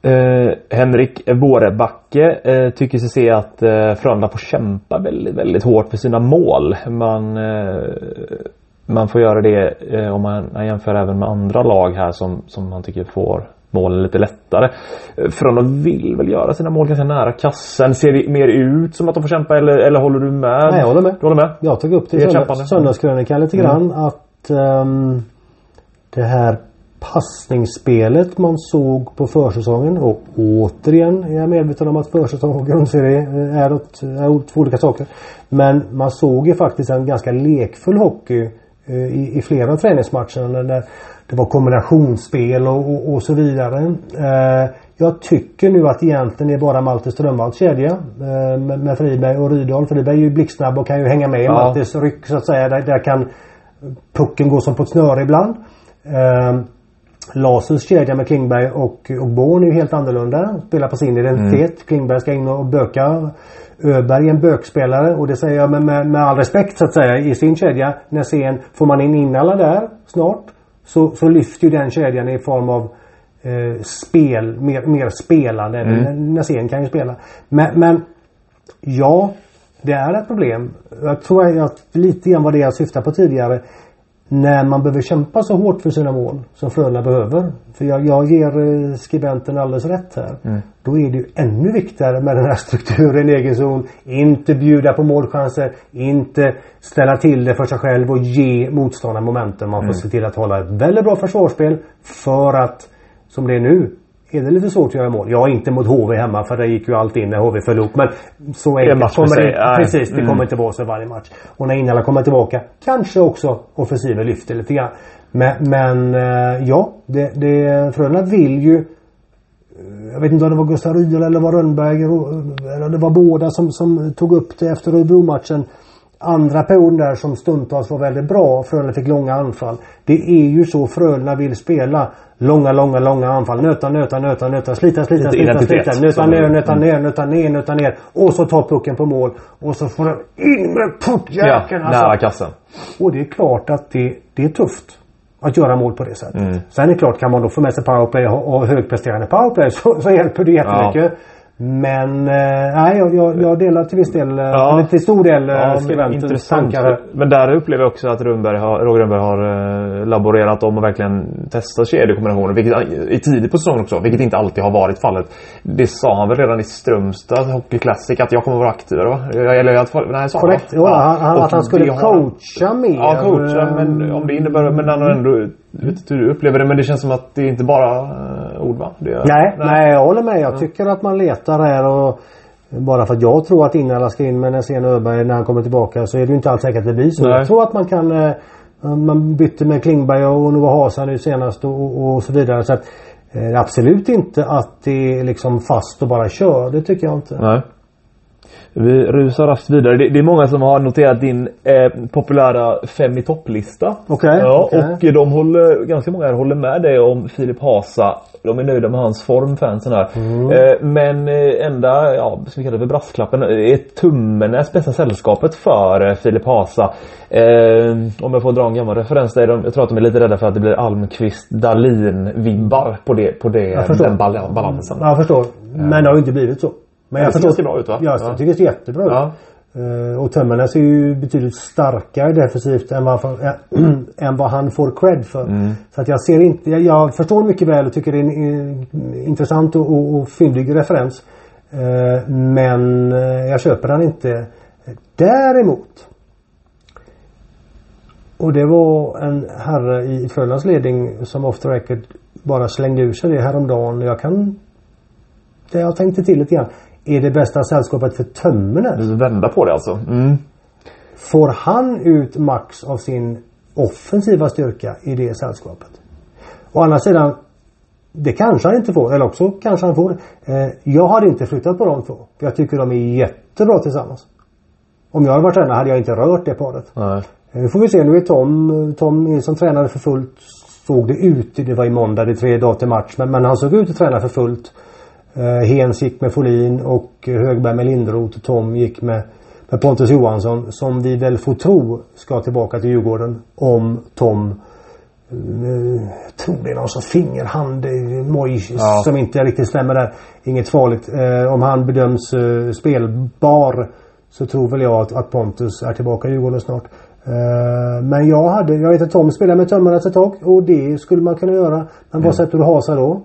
B: Eh, Henrik Vårebacke eh, tycker sig se att eh, Frölunda får kämpa väldigt, väldigt hårt för sina mål. Man, eh, man får göra det eh, om man, jämför även med andra lag här som, som man tycker får målen lite lättare. Eh, Frölunda vill väl göra sina mål ganska nära kassen. Ser det mer ut som att de får kämpa eller, eller håller du med?
A: Nej, jag håller med.
B: Du håller med?
A: Jag tog upp det i söndagskrönikan lite grann att ehm, det här passningsspelet man såg på försäsongen och återigen är jag medveten om att försäsong och grundserie eh, är, åt, är två olika saker. Men man såg ju faktiskt en ganska lekfull hockey eh, i, i flera av träningsmatcherna när det var kombinationsspel och, och, och så vidare. Eh, jag tycker nu att egentligen är bara Malte Strömvalls kedja med, med Friberg och Rydahl. Friberg är ju blixtsnabb och kan ju hänga med i
B: Ja.
A: Maltes ryck så att säga. Där, där kan pucken gå som på ett snöre ibland. Lasers kedja med Klingberg och, och Born är ju helt annorlunda. Spelar på sin identitet. Klingberg ska in och böka. Öberg är en bökspelare och det säger jag med, med, med all respekt så att säga i sin kedja. Nässén, får man in Innala där snart så, så lyfter ju den kedjan i form av eh, spel, mer, mer spelande. Mm. Nässén kan ju spela. Men, men ja, det är ett problem. Jag tror att lite grann var det jag syftade på tidigare. När man behöver kämpa så hårt för sina mål som Frölunda behöver. För jag, jag ger eh, skribenten alldeles rätt här. Då är det ju ännu viktigare med den här strukturen i egen zon. Inte bjuda på målchanser. Inte ställa till det för sig själv och ge motståndaren momentum. Man får se till att hålla ett väldigt bra försvarsspel. För att, som det är nu, är det lite svårt att göra mål. Ja, inte mot HV hemma för det gick ju allt in när HV föll ihop. Men så enkelt kommer det
B: Nej.
A: Precis, det
B: Mm.
A: kommer inte vara så varje match. Och när Innala kommer tillbaka kanske också offensiven lyfter lite grann. Men, men eh, ja, det, det, Frölunda vill ju eh, jag vet inte om det var Gustav Rydahl eller var Rönnberg eller det var båda som, som tog upp det efter Örebro-matchen. Andra perioden där som stundtals var väldigt bra. Frölunda fick långa anfall. Det är ju så Frölunda vill spela. Långa, långa, långa anfall. Nöta, nöta, nöta, nöta. Slita, slita, slita, slita. Nöta ner, nöta
B: mm.
A: ner, nöta ner, nöta ner. Och så tar pucken på mål. Och så får den in med
B: Ja,
A: puckjäkeln.
B: nära kassen.
A: Och det är klart att det, det är tufft. Att göra mål på det sättet.
B: Mm.
A: Sen är det klart, kan man då få med sig powerplay och, och högpresterande powerplay så, så hjälper det jättemycket. Men eh, nej, jag, jag, delar till viss del,
B: Ja.
A: eller till stor del
B: Ja,
A: ja, skribentens tankar.
B: Men där upplever jag också att Rundberg har, Roger Rundberg har eh, laborerat om och verkligen testat kedjekombinationer. Vilket i tidigt på säsongen också. Vilket inte alltid har varit fallet. Det sa han väl redan i Strömstad Hockey Classic att jag kommer vara aktivare va? Eller jag, nej, sa han,
A: Korrekt.
B: va?
A: Ja, han, han, att han skulle
B: har han-
A: coacha mer.
B: Ja, coacha.
A: eh,
B: Men om det innebär... Men han har ändå... Vet inte hur du upplever det men det känns som att det inte bara eh, ord va? Det,
A: Nej, nej, jag håller med. Jag tycker att man letar här och bara för att jag tror att Innala ska in med Näsén Öberg när han kommer tillbaka så är det ju inte alls säkert att det blir så.
B: Nej.
A: Jag tror att man kan eh, Man bytte med Klingberg och Nova Hasa nu senast och, och, och så vidare. Så att, eh, absolut inte att det är liksom fast och bara kör. Det tycker jag inte.
B: Nej. Vi rusar raskt vidare. Det, det är många som har noterat din eh, populära fem i topplista.
A: Okej,
B: Ja,
A: okej.
B: och de håller, ganska många här håller med dig om Filip Hasa. De är nöjda med hans form, fansen här.
A: Mm.
B: Eh, men eh, enda, ja, ska vi kalla det för brasklappen, är Tummenäs bästa sällskapet för eh, Filip Hasa. Eh, om jag får dra en gammal referens där. De, jag tror att de är lite rädda för att det blir Almqvist Dahlin-vibbar på, det, på det, den bal- balansen.
A: Jag förstår. Men det har ju inte blivit så. Men
B: det
A: jag
B: ser
A: förstår.
B: ganska bra ut, va?
A: Ja,
B: Ja.
A: jag tycker det ser jättebra ut.
B: Ja.
A: Eh, och Tömmernes är ju betydligt starkare defensivt än vad, han- (clears throat) än vad han får cred för.
B: Mm.
A: Så att jag ser inte, jag, jag förstår mycket väl och tycker det är en eh, intressant och, och, och fyndig referens. Eh, men eh, jag köper den inte. Däremot och det var en herre i Frölundas ledning som off the record bara slängde ur sig det häromdagen. Jag kan... Det jag tänkte till lite grann. Är det bästa sällskapet för Tömmernes?
B: Vända på det alltså? Mm.
A: Får han ut max av sin offensiva styrka i det sällskapet? Å andra sidan, det kanske han inte får, eller också kanske han får. Eh, jag hade inte flyttat på de två. För jag tycker de är jättebra tillsammans. Om jag hade varit tränare hade jag inte rört det paret.
B: Nej.
A: Eh, Nu får vi se, nu är Tom, Tom Nilsson tränare för fullt. Såg det ut, det var i måndag, det är tre dagar till match. Men, men han såg ut att träna för fullt. Eh, Hens gick med Folin och Högberg med Lindroth och Tom gick med, med Pontus Johansson. Som vi väl får tro ska tillbaka till Djurgården. Om Tom eh, jag tror det är någon som fingerhand, eh, moj
B: Ja.
A: som inte riktigt stämmer där. Inget farligt. Eh, om han bedöms eh, spelbar så tror väl jag att, Pontus är tillbaka i Djurgården snart. Eh, men jag hade, jag vet att Tom spelade med Tömmernes ett tag och det skulle man kunna göra. Men vad sätter du Hasa då?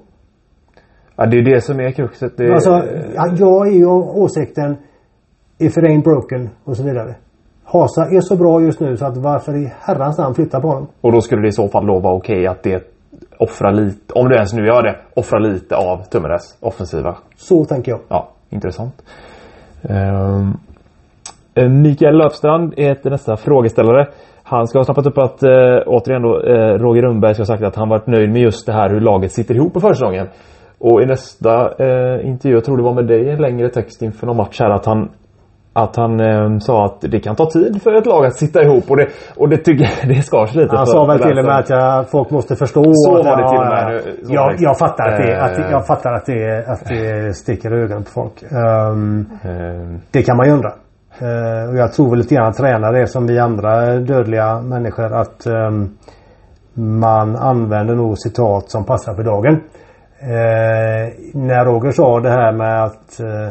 B: Ja, det är det som är kruxet. Det...
A: Alltså, ja, jag är ju av åsikten If it ain't broken och så vidare. Hasa är så bra just nu så att varför i herrans namn flytta på honom?
B: Och då skulle det i så fall då vara okej att det offrar lite, om du ens nu gör det, offra lite av Tummeres offensiva.
A: Så tänker jag.
B: Ja, intressant. Um, Mikael Löfstrand är nästa frågeställare. Han ska ha snappat upp att, eh, återigen då, eh, Roger Rundberg ska ha sagt att han varit nöjd med just det här hur laget sitter ihop på försäsongen. Och i nästa eh, intervju, jag tror det var med dig, en längre text inför någon match här, att han att han eh, sa att det kan ta tid för ett lag att sitta ihop och det, och det tycker jag (laughs) det skars lite
A: Han sa väl till och med att jag, folk måste förstå.
B: Så
A: att-
B: var det till och med.
A: ja.
B: Var
A: Jag, jag fattar att det, att,
B: Eh.
A: jag fattar att det, att det sticker i ögonen på folk. Ehm,
B: Eh,
A: det kan man ju undra. Eh, och jag tror väl lite grann att tränare är som vi andra dödliga människor att ehm, man använder nog citat som passar för dagen. Eh, när Roger sa det här med att eh,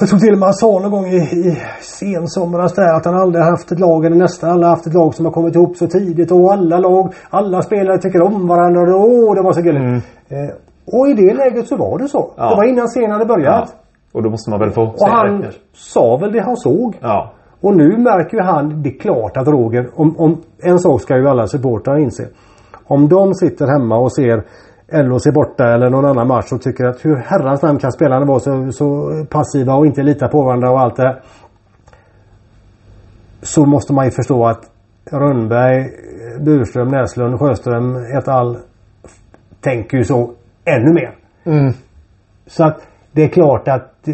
A: jag tror till och med han sa någon gång i, i sensomras där att han aldrig haft ett lag, eller nästan aldrig haft ett lag som har kommit ihop så tidigt och alla lag, alla spelare tycker om varandra och åh, det var så gulligt. Eh, och i det läget så var det så.
B: Ja.
A: Det var innan serien hade börjat.
B: ja. Och då måste man väl få
A: Och han
B: kanske.
A: sa väl det han såg.
B: Ja.
A: Och nu märker ju han, det är klart att Roger, om, om en sak ska ju alla supportrar inse. Om de sitter hemma och ser LHC borta eller någon annan match och tycker att hur herrans namn kan spelarna vara så, så passiva och inte lita på varandra och allt det här. Så måste man ju förstå att Rönnberg, Burström, Näslund, Sjöström et al. tänker ju så ännu mer.
B: Mm.
A: Så att det är klart att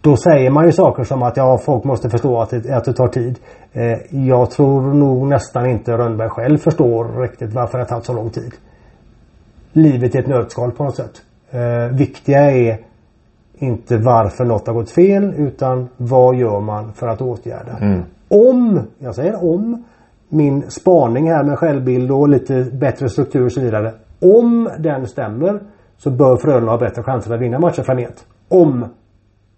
A: Då säger man ju saker som att ja, folk måste förstå att det, att det tar tid. Eh, jag tror nog nästan inte Rönnberg själv förstår riktigt varför det har tagit så lång tid. Livet i ett nötskal på något sätt. Eh, viktiga är inte varför något har gått fel utan vad gör man för att åtgärda.
B: Mm.
A: Om, jag säger om, min spaning här med självbild och lite bättre struktur och så vidare. Om den stämmer så bör Frölunda ha bättre chanser att vinna matchen framgent. Om.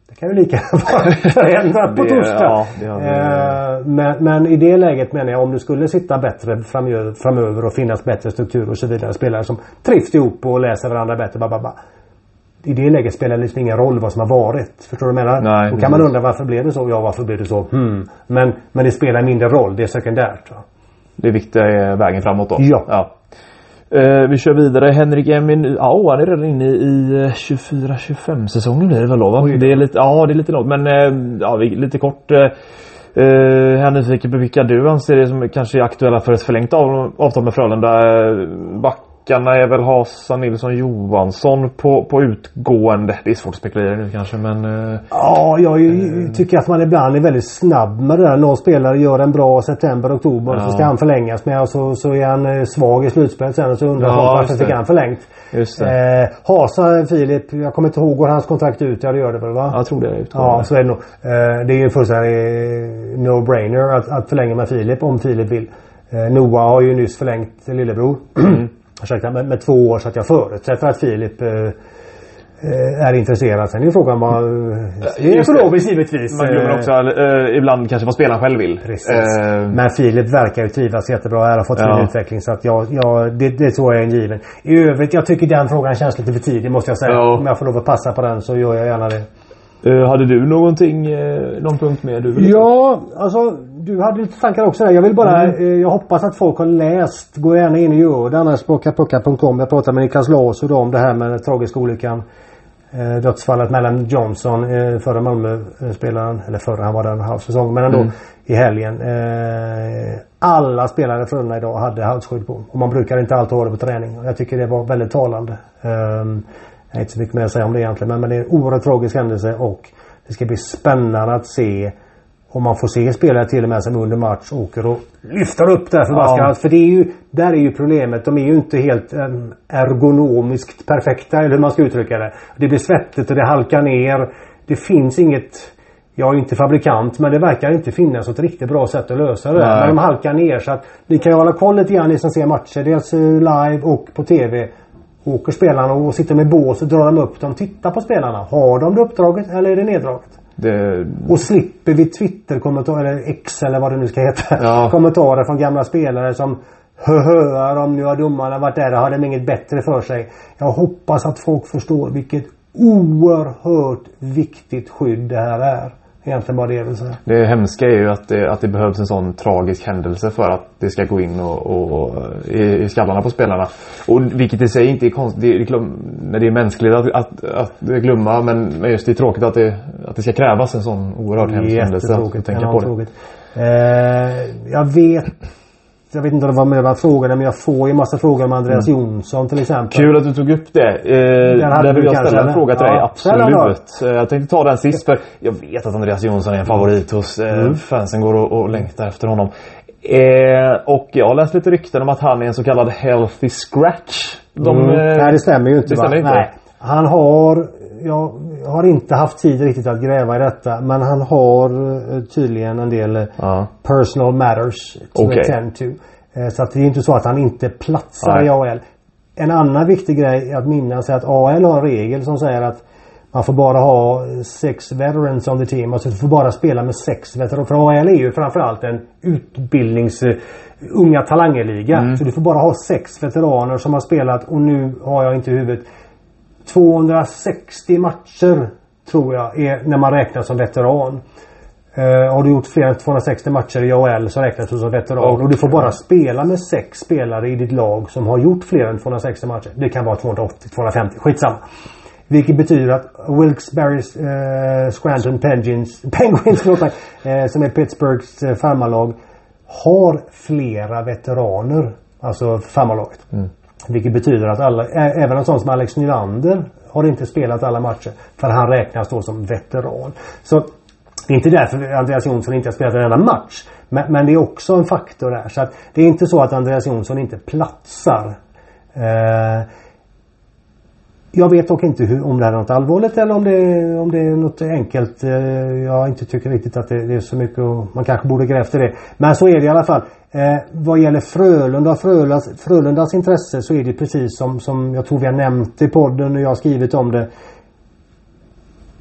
A: Det kan ju lika gärna förändrat (laughs) på torsdag.
B: ja,
A: Eh, men, men i det läget menar jag om du skulle sitta bättre framöver, framöver och finnas bättre struktur och så vidare. Spelare som trivs ihop och läser varandra bättre. Ba, ba, ba. I det läget spelar det liksom ingen roll vad som har varit. Förstår du vad jag menar?
B: Nej,
A: Då kan man
B: precis.
A: undra varför blev det så? Ja, varför blev det så? Hmm. Men, men det spelar mindre roll. Det är sekundärt. Va?
B: Det viktiga är vägen framåt då.
A: Ja.
B: Eh, vi kör vidare. Henrik Emin. Ja, oh, han är redan inne i eh, 24-25 säsongen blir det väl då va? Det är lite, ja, det är lite långt. Men eh, ja, vi, lite kort. Eh, eh, jag är nyfiken på vilka du anser är som kanske är aktuella för ett förlängt av, avtal med Frölunda. Eh, Backarna är väl Hasa Nilsson Johansson på, på utgående. Det är svårt att spekulera nu kanske men... Eh,
A: Ja, jag ju- tycker att man ibland är väldigt snabb med det där. Någon spelare gör en bra september, oktober
B: Ja.
A: så ska han förlängas med och så, så är han eh, svag i slutspelet sen och så undrar
B: Ja,
A: folk varför fick han förlängt.
B: just det.
A: Eh, Hasa Filip, jag kommer inte ihåg, går hans kontrakt ut? Ja det gör det väl va?
B: jag tror det är utgående.
A: Ja, så är det nog. Eh, det är ju en fullständig eh, no-brainer att, att förlänga med Filip om Filip vill. Noah har ju nyss förlängt lillebror. Ursäkta, med, med två år så att jag förutsätter att Filip eh, eh, är intresserad. Sen är frågan vad... Ekonomiskt givetvis.
B: Man glömmer
A: Eh,
B: också eh, ibland kanske vad spelaren själv vill.
A: Precis.
B: Eh,
A: Men Filip verkar ju trivas jättebra här. Har fått fin
B: Ja.
A: utveckling. Så att jag, jag, det, det tror jag är en given. I övrigt, jag tycker den frågan känns lite för tidig måste jag säga.
B: Ja.
A: Om jag får lov att passa på den så gör jag gärna det.
B: Eh, hade du någonting, eh, någon punkt med du ville?
A: Ja, alltså du hade lite tankar också där. Jag vill bara,
B: Mm.
A: eh, jag hoppas att folk har läst. Gå gärna in och gör det annars på kapucka.com. Jag pratade med Niklas Laas och om det här med den tragiska olyckan. Eh, dödsfallet mellan Johnson, eh, förra Malmö-spelaren. Eller förra, han var där en halv säsong. Men ändå
B: Mm.
A: i helgen. Alla spelare Frölunda idag hade halsskydd på. Och man brukar inte alltid ha det på träning. Jag tycker det var väldigt talande. Eh, jag har inte så mycket mer att säga om det egentligen. Men, men det är en oerhört tragisk händelse och det ska bli spännande att se om man får se spelare till och med som under match åker och lyfter upp det här förbaskat.
B: Ja.
A: För det är ju, där är ju problemet. De är ju inte helt em, ergonomiskt perfekta eller hur man ska uttrycka det. Det blir svettigt och det halkar ner. Det finns inget jag är inte fabrikant men det verkar inte finnas ett riktigt bra sätt att lösa det.
B: Nej.
A: Men de halkar ner så att vi kan ju hålla koll lite grann ni som ser matcher. Dels eh, live och på TV. Åker spelarna och sitter med bås och drar de upp dem. Titta på spelarna. Har de det uppdraget eller är det neddraget?
B: Det,
A: Och slipper vi Twitter-kommentarer, eller X eller vad det nu ska heta.
B: Ja. (laughs)
A: Kommentarer från gamla spelare som höhöar om nu har domarna varit där och har de inget bättre för sig. Jag hoppas att folk förstår vilket oerhört viktigt skydd det här är. Egentligen bara det jag vill säga.
B: det hemska är ju att det, att det behövs en sån tragisk händelse för att det ska gå in och, och i, i skallarna på spelarna. Och vilket i sig inte är konstigt. Det glöm, när det är mänskligt att, att, att glömma men, men just det är tråkigt att det, att det ska krävas en sån oerhört hemsk händelse.
A: Jättetråkigt.
B: tänka på det.
A: tråkigt. Eh, jag vet jag vet inte om det var med de frågorna men jag får ju massa frågor om Andreas Jonsson till exempel.
B: Mm. Kul att du tog upp det. Eh,
A: hade
B: där vill jag
A: kanske,
B: ställa en fråga till dig.
A: Ja, då.
B: Absolut. Eh, Jag tänkte ta den sist för jag vet att Andreas Jonsson är en favorit hos eh,
A: Mm.
B: fansen går och, och längtar efter honom. Eh, och jag har läst lite rykten om att han är en så kallad healthy scratch. De,
A: Mm.
B: eh,
A: Nej det stämmer ju inte.
B: det stämmer inte.
A: Nej. Han har jag har inte haft tid riktigt att gräva i detta men han har eh, tydligen en del eh,
B: Ja.
A: personal matters to
B: Okej.
A: attend to. Eh, Så att det är inte så att han inte platsar
B: Nej.
A: i AL. En annan viktig grej att minnas är att AL har en regel som säger att man får bara ha sex veterans on the team. Alltså du får bara spela med sex veteraner. För AL är ju framförallt en utbildnings... Unga talangerliga.
B: Mm.
A: Så du får bara ha sex veteraner som har spelat och nu har jag inte i huvudet 260 matcher tror jag är när man räknar som veteran. Eh, har du gjort fler än 260 matcher i AHL så räknas du som veteran.
B: Okej.
A: Och du får bara spela med sex spelare i ditt lag som har gjort fler än 260 matcher. Det kan vara 280, 250, skitsamma. Vilket betyder att Wilkes-Barres eh, Scranton Penguins, (laughs) Penguins förlåt mig, eh, som är Pittsburghs eh, farmarlag har flera veteraner. Alltså farmarlaget. Vilket betyder att alla, även en sån som Alex Nylander har inte spelat alla matcher. För han räknas då som veteran. Så det är inte därför Andreas Jonsson inte har spelat en enda match. Men, men, det är också en faktor där. Så att det är inte så att Andreas Jonsson inte platsar. Eh, jag vet dock inte hur, om det är något allvarligt eller om det, om det är något enkelt. Eh, jag inte tycker riktigt att det, det är så mycket och man kanske borde gräva efter det. Men så är det i alla fall. Eh, vad gäller Frölunda och Frölundas, Frölundas intresse så är det precis som, som jag tror vi har nämnt i podden och jag har skrivit om det.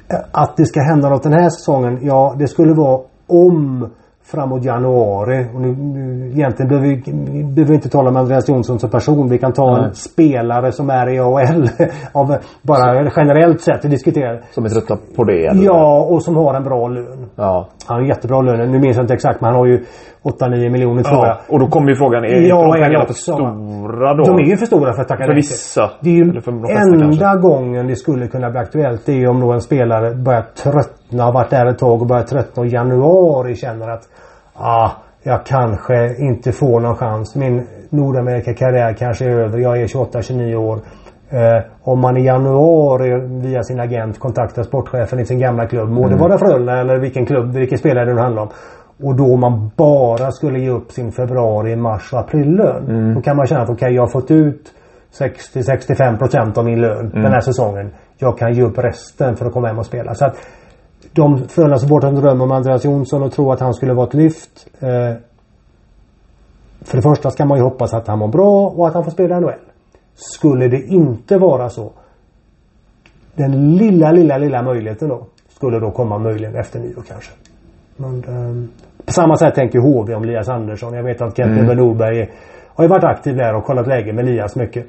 A: Eh, att det ska hända något den här säsongen. Ja, det skulle vara om framåt januari. Och nu, nu, egentligen behöver vi, vi behöver inte tala om Andreas Jonsson som person. Vi kan ta Nej. en spelare som är i AHL. (laughs) av bara generellt sett diskutera.
B: Som är trötta på det? Eller?
A: Ja, och som har en bra lön. Ja. Han har jättebra lön. Nu minns jag inte exakt men han har ju 8-9 miljoner tror ja.
B: jag. Och då kommer ju frågan. Är ja, de pengarna för stora då?
A: De är ju för stora för att tacka
B: För vissa.
A: Det är ju enda kanske. gången det skulle kunna bli aktuellt. Det är ju om då en spelare börjar tröttna. Har varit där ett tag och börjar tröttna och januari känner att ah, jag kanske inte får någon chans. Min Nordamerika-karriär kanske är över. Jag är 28-29 år. Eh, om man i januari via sin agent kontaktar sportchefen i sin gamla klubb. Må mm. det vara Frölunda eller vilken klubb, vilken spelare det nu handlar om. Och då man bara skulle ge upp sin februari, mars och aprillön. Mm. Då kan man känna att okej okay, jag har fått ut 60-65% av min lön mm. den här säsongen. Jag kan ge upp resten för att komma hem och spela. Så att de Frölunda-supportrarna drömmer om Andreas Jonsson och tror att han skulle vara ett lyft. Eh, för det första ska man ju hoppas att han mår bra och att han får spela NHL. Skulle det inte vara så. Den lilla, lilla, lilla möjligheten då. Skulle då komma möjligen efter nyår kanske. Men, eh, på samma sätt tänker HV om Lias Andersson. Jag vet att Kent mm. Norberg har ju varit aktiv där och kollat läge med Lias mycket.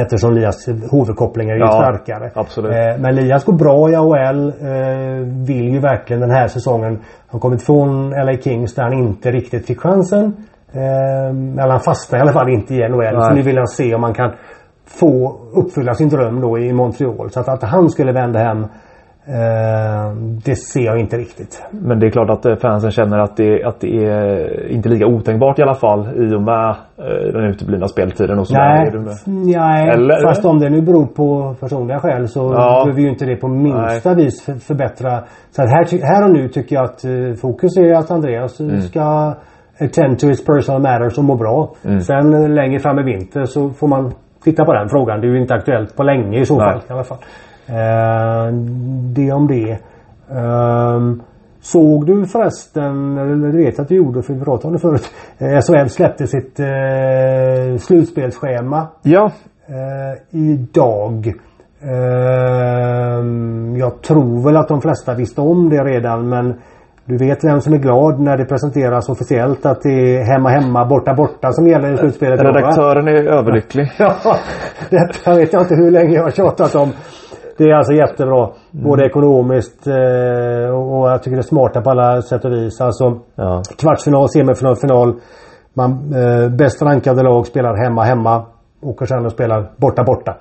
A: Eftersom Lias huvudkopplingar är ju ja, starkare.
B: Absolut.
A: Eh, men Lias går bra i AHL. Eh, vill ju verkligen den här säsongen. Han kommit från LA Kings där han inte riktigt fick chansen. Eh, eller han fastnade i alla fall inte i NHL. Nej. Så nu vill han se om han kan få uppfylla sin dröm då i Montreal. Så att, att han skulle vända hem det ser jag inte riktigt.
B: Men det är klart att eh, fansen känner att det, att det är inte lika otänkbart i alla fall i och med eh, den uteblivna speltiden och
A: Nej, nej Eller? fast om det nu beror på personliga skäl så ja. behöver ju inte det på minsta nej. vis förbättra. Så här, här och nu tycker jag att fokus är att Andreas mm. ska attend to his personal matters och må bra. Mm. Sen längre fram i vinter så får man titta på den frågan. Det är ju inte aktuellt på länge i så fall i alla fall. Eh, det om det. Um, såg du förresten, eller det vet att du gjorde för vi pratade om det förut. Eh, SHL släppte sitt eh, slutspelsschema.
B: Ja.
A: Eh, idag. Eh, jag tror väl att de flesta visste om det redan men du vet vem som är glad när det presenteras officiellt att det är hemma hemma, borta borta som gäller i slutspelet.
B: Redaktören är överlycklig. (laughs)
A: ja, detta vet jag inte hur länge jag har tjatat om. Det är alltså jättebra. Både ekonomiskt eh, och jag tycker det är smarta på alla sätt och vis. Alltså ja. kvartsfinal, semifinal, final. Man, eh, bäst rankade lag spelar hemma, hemma. Åker sen och spelar borta, borta.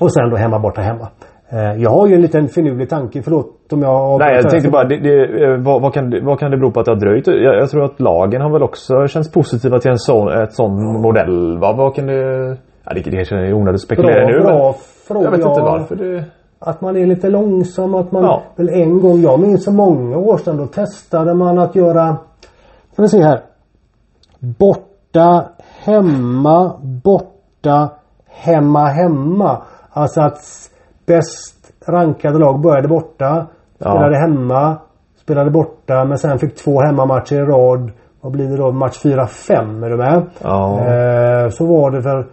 A: Och sen då hemma, borta, hemma. Eh, jag har ju en liten finurlig tanke, förlåt om jag
B: Nej jag tänkte bara, det, det, eh, vad, vad, kan vad kan det bero på att det har dröjt? Jag, jag, tror att lagen har väl också känts positiva till en sån, ett sån modell va? Vad kan det... Ja, det, det är onödigt att spekulera bra, nu
A: bra men... Fråga.
B: Jag vet inte varför det...
A: Att man är lite långsam. Att man ja. väl en gång, jag minns för många år sedan, då testade man att göra Ska vi se här. Borta, hemma, borta, hemma, hemma. Alltså att bäst rankade lag började borta. Spelade ja. hemma. Spelade borta men sen fick två hemmamatcher i rad. Vad blir det då? Match 4-5 är du med? Ja. Eh, så var det för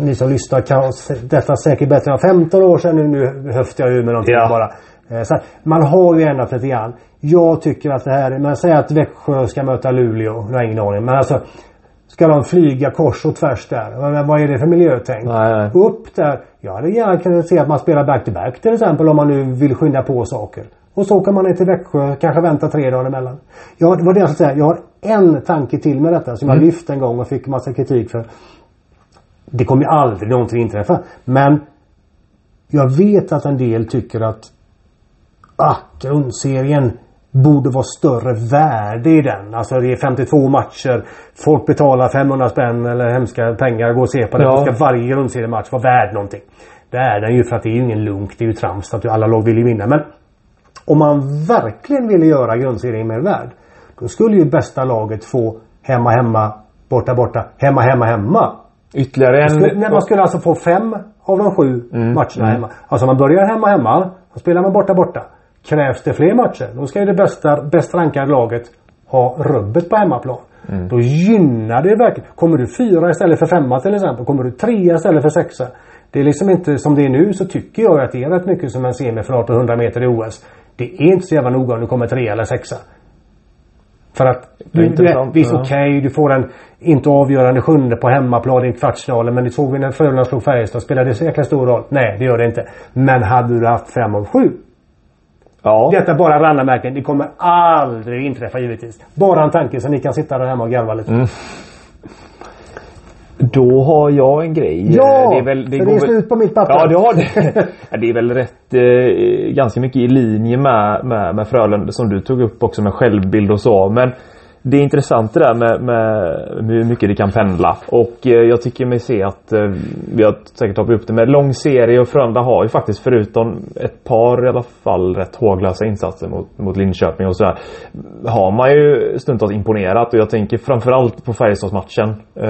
A: ni som lyssnar kan detta säkert bättre än 15 år sedan. Nu, nu höftar jag ur med någonting ja. bara. Eh, så man har ju ändrat lite grann. Jag tycker att det här, man säger att Växjö ska möta Luleå. Jag har ingen aning. Men alltså Ska de flyga kors och tvärs där? Vad är det för miljötänk? Nej, nej. Upp där. Jag hade gärna kunnat se att man spelar back-to-back -back, till exempel om man nu vill skynda på saker. Och så åker man ner till Växjö, kanske vänta tre dagar emellan. Jag, det var det jag skulle säga. Jag har en tanke till med detta som mm. jag lyfte en gång och fick massa kritik för. Det kommer aldrig någonting inträffa. Men jag vet att en del tycker att ah, grundserien borde vara större värde i den. Alltså det är 52 matcher. Folk betalar 500 spänn eller hemska pengar och går och ser på det.
B: Ja.
A: Då ska varje grundseriematch vara värd någonting. Det är den ju för att det är ju ingen lunk. Det är ju trams att alla lag vill ju vinna. Men om man verkligen ville göra grundserien mer värd. Då skulle ju bästa laget få hemma, hemma, borta, borta, hemma, hemma, hemma.
B: Ytterligare en...
A: Skulle, nej, man skulle alltså få fem av de sju
B: Mm,
A: matcherna hemma. Alltså man börjar hemma, hemma. Och spelar man borta, borta. Krävs det fler matcher, då ska ju det bästa, bäst rankade laget ha rubbet på hemmaplan.
B: Mm.
A: Då gynnar det verkligen. Kommer du fyra istället för femma till exempel. Kommer du trea istället för sexa. Det är liksom inte som det är nu så tycker jag att det är rätt mycket som en semifinal på 100 meter i OS. Det är inte så jävla noga om du kommer trea eller sexa. För att
B: Det är
A: du, du,
B: intressant,
A: visst
B: ja.
A: okej, du får en inte avgörande sjunde på hemmaplan i kvartsfinalen. Men det såg vi när Frölunda slog Färjestad. Spelar det så jäkla stor roll? Nej, det gör det inte. Men hade du haft fem av sju.
B: Ja.
A: Detta är bara randanmärkning. Det kommer aldrig inträffa givetvis. Bara en tanke så ni kan sitta där hemma och garva lite.
B: Mm. Då har jag en grej.
A: Ja!
B: det är, väl,
A: för det
B: går
A: är
B: väl-
A: slut på mitt papper.
B: Ja, det har det. (laughs) Det är väl rätt eh, ganska mycket i linje med, med, med Frölunda som du tog upp också med självbild och så. Men det är intressant det där med, med hur mycket det kan pendla. Och eh, jag tycker mig se att eh, vi har säkert tagit upp det med lång serie och Frölunda har ju faktiskt förutom ett par i alla fall rätt håglösa insatser mot, mot Linköping och sådär. Har man ju stundtals imponerat och jag tänker framförallt på Färjestadsmatchen. Eh,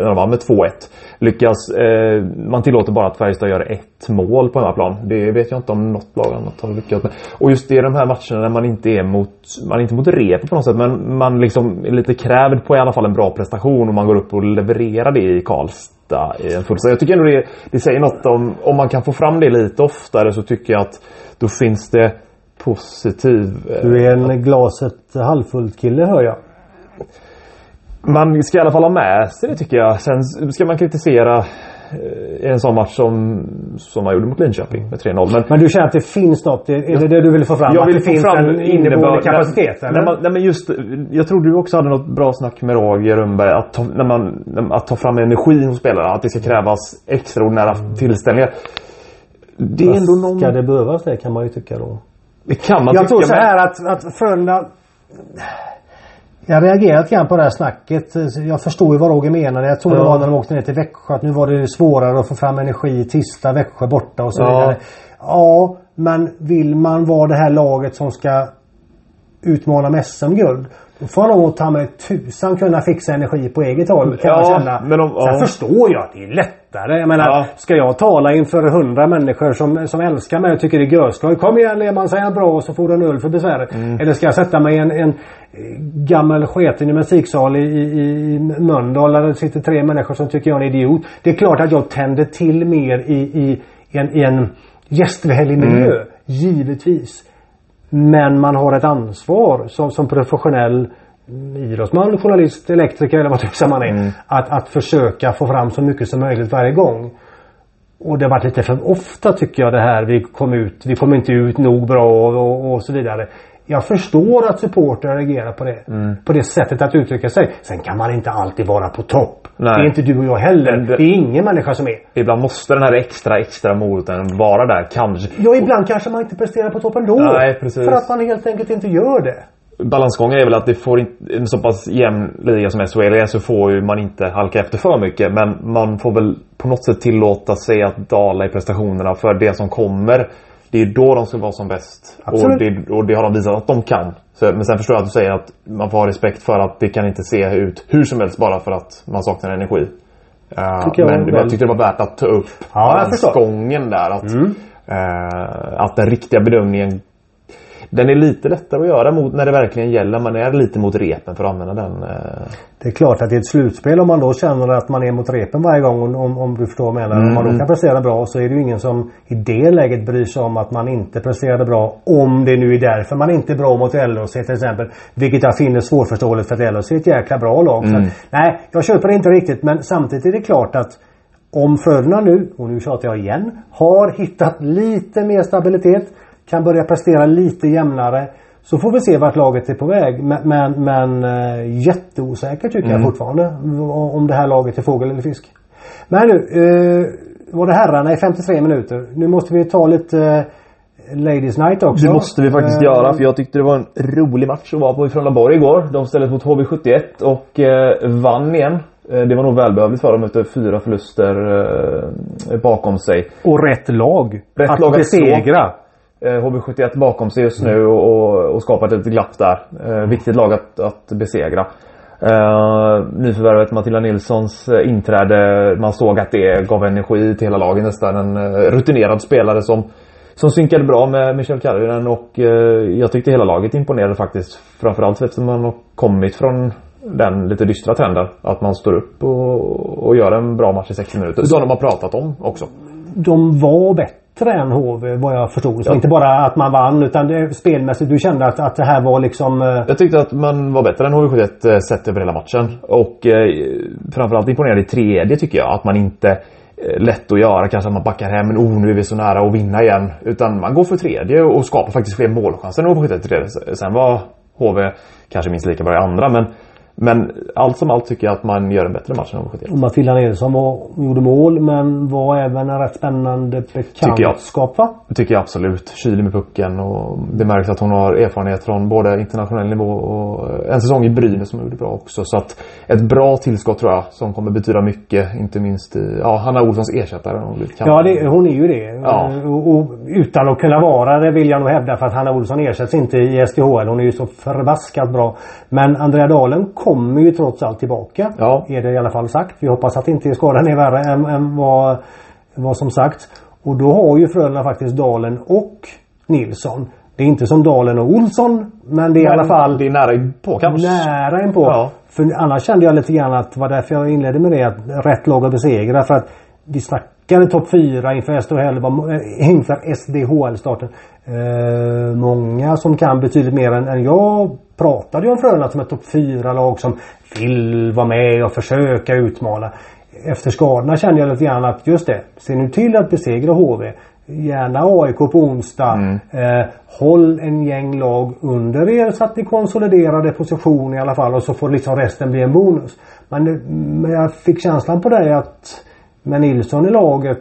B: när de vann med 2-1. Lyckas, eh, man tillåter bara att Färjestad gör ett mål på hemmaplan. Det vet jag inte om något lag annat har lyckats med. Och just det i de här matcherna när man inte är mot, man är inte mot repet på något sätt men man liksom är lite krävd på i alla fall en bra prestation och man går upp och levererar det i Karlstad i en Jag tycker ändå det, det säger något om, om man kan få fram det lite oftare så tycker jag att då finns det positiv... eh,
A: Du är en glaset halvfullt kille hör jag.
B: Man ska i alla fall ha med sig det tycker jag. Sen ska man kritisera en sån match som, som man gjorde mot Linköping med 3-0. Men
A: Men du känner att det finns något? Är det det du vill få fram?
B: jag
A: att
B: vill
A: det
B: få
A: finns
B: fram
A: en inneboende kapacitet?
B: Nej,
A: eller?
B: nej, nej, men just Jag tror du också hade något bra snack med Roger Rönnberg. Att ta, när man, när- att ta fram energi hos spelare. Att det ska krävas extraordinära tillställningar. Det är ändå någon...
A: Ska det behövas det kan man ju tycka då.
B: Det kan man
A: Jag
B: tycka.
A: tror så
B: men-
A: här att, att Frölunda... Jag reagerar lite grann på det här snacket. Jag förstår ju vad Roger menade. Jag tror det
B: Ja.
A: var när de åkte ner till Växjö att nu var det svårare att få fram energi. Tisdag, Växjö borta och så
B: Ja.
A: vidare. Ja, men vill man vara det här laget som ska utmana med SM-guld. Då får man nog ta med tusan kunna fixa energi på eget håll kan
B: Ja,
A: man känna.
B: men om-
A: Sen
B: ja.
A: förstår jag att det är lättare. Jag menar,
B: Ja.
A: ska jag tala inför hundra människor som, som älskar mig och tycker det är görskoj. Kom igen Lehmann, säg en bra så får du en öl för besväret.
B: Mm.
A: Eller ska jag sätta mig i en, en gammal sketen musiksal i, i, i Mölndal där det sitter tre människor som tycker jag är en idiot. Det är klart att jag tänder till mer i, i, i en, i en gästvänlig miljö.
B: Mm.
A: Givetvis. Men man har ett ansvar som, som professionell idrottsman, journalist, elektriker eller vad tusan man är.
B: Mm.
A: Att, att försöka få fram så mycket som möjligt varje gång. Och det har varit lite för ofta tycker jag det här. Vi kom ut, vi kom inte ut nog bra och, och, så vidare. Jag förstår att supportrar reagerar på det.
B: Mm.
A: På det sättet att uttrycka sig. Sen kan man inte alltid vara på topp.
B: Nej.
A: Det är inte du och jag heller.
B: Det-
A: Det är ingen människa som är.
B: Ibland måste den här extra, extra moroten vara där. Kanske.
A: Ja, ibland kanske man inte presterar på toppen då.
B: Nej, precis.
A: För att man helt enkelt inte gör det.
B: Balansgången är väl att det får inte, en så pass jämn liga som SHL är så får ju man inte halka efter för mycket. Men man får väl på något sätt tillåta sig att dala i prestationerna för det som kommer. Det är då de ska vara som bäst. Och det, och det har de visat att de kan. Så, men sen förstår jag att du säger att man får ha respekt för att det kan inte se ut hur som helst bara för att man saknar energi. Uh,
A: jag
B: men jag tyckte det var värt att ta upp
A: Ja,
B: balansgången där. Att,
A: Mm.
B: eh, att den riktiga bedömningen den är lite lättare att göra mot när det verkligen gäller. Man är lite mot repen för att använda den. eh.
A: Det är klart att i ett slutspel om man då känner att man är mot repen varje gång om, om, du förstår vad jag menar. Om man
B: Mm.
A: då kan prestera bra så är det ju ingen som i det läget bryr sig om att man inte presterade bra. Om det nu är därför man inte är bra mot LHC till exempel. Vilket jag finner svårförståeligt för att LHC är ett jäkla bra lag.
B: Mm.
A: att, nej, jag köper det inte riktigt men samtidigt är det klart att om Frölunda nu, och nu tjatar jag igen, har hittat lite mer stabilitet. Kan börja prestera lite jämnare. Så får vi se vart laget är på väg. Men, men, men eh, jätteosäker tycker
B: Mm.
A: jag fortfarande. Om det här laget är fågel eller fisk. Men nu. Eh, var det herrarna i 53 minuter. Nu måste vi ta lite Ladies Night också.
B: Det måste vi faktiskt
A: Eh,
B: göra för jag tyckte det var en rolig match att vara på i Frölundaborg igår. De ställdes mot HV71 och eh, vann igen. Eh, det var nog välbehövligt för dem efter fyra förluster eh, bakom sig.
A: Och rätt lag.
B: Rätt
A: att
B: lag att slå.
A: besegra.
B: Eh, HV71 bakom sig just nu och, och, och skapat ett glapp där. Eh, viktigt lag att, att besegra. Uh, nyförvärvet Matilda Nilssons eh, inträde, man såg att det gav energi till hela laget nästan. En eh, rutinerad spelare som, som synkade bra med Michel Karjinen och eh, jag tyckte hela laget imponerade faktiskt. Framförallt eftersom man har kommit från den lite dystra trenden. Att man står upp och, och gör en bra match i 60 minuter. Som de har pratat om också.
A: De var bättre än HV vad jag förstod. Så
B: Ja.
A: inte bara att man vann utan det, spelmässigt. Du kände att, att det här var liksom... eh,
B: Jag tyckte att man var bättre än HV71 eh, sett över hela matchen. Och eh, framförallt imponerade i tredje tycker jag. Att man inte eh, lätt att göra kanske att man backar hem men oh nu är vi så nära att vinna igen. Utan man går för tredje och skapar faktiskt fler målchanser än HV71 i tredje. Sen var HV kanske minst lika bra i andra men men allt som allt tycker jag att man gör en bättre match än HV71.
A: Och Matilda Nilsson var, gjorde mål men var även en rätt spännande bekantskap va?
B: Tycker jag absolut. Kylig med pucken och det märks att hon har erfarenhet från både internationell nivå och en säsong i Brynäs som hon gjorde bra också. Så att ett bra tillskott tror jag som kommer betyda mycket. Inte minst i, ja, Hanna Olssons ersättare. Hon.
A: Ja, det, hon är ju det.
B: Ja.
A: Eh, Och, och, utan att kunna vara det vill jag nog hävda för att Hanna Olsson ersätts inte i SDHL. Hon är ju så förbaskat bra. Men Andrea Dalen kommer ju trots allt tillbaka.
B: Ja.
A: Är det i alla fall sagt. Vi hoppas att inte skadan är värre än, än vad, vad som sagt. Och då har ju Frölunda faktiskt Dalen och Nilsson. Det är inte som Dalen och Olsson. Men det är i alla fall
B: Det är nära på kanske.
A: nära inpå.
B: Ja.
A: För annars kände jag lite grann att det var därför jag inledde med det. Att rätt lag att besegra. För att vi snackade topp 4 inför SDHL, var- eh, inför SDHL-starten. Eh, många som kan betydligt mer än, än jag pratade ju om Frölunda som ett topp 4-lag som vill vara med och försöka utmana. Efter skadorna kände jag lite grann att just det, se nu till att besegra HV. Gärna AIK på onsdag. Eh, håll en gäng lag under er så att ni konsoliderade position i alla fall och så får liksom resten bli en bonus. Men, det- men jag fick känslan på dig att med Nilsson i laget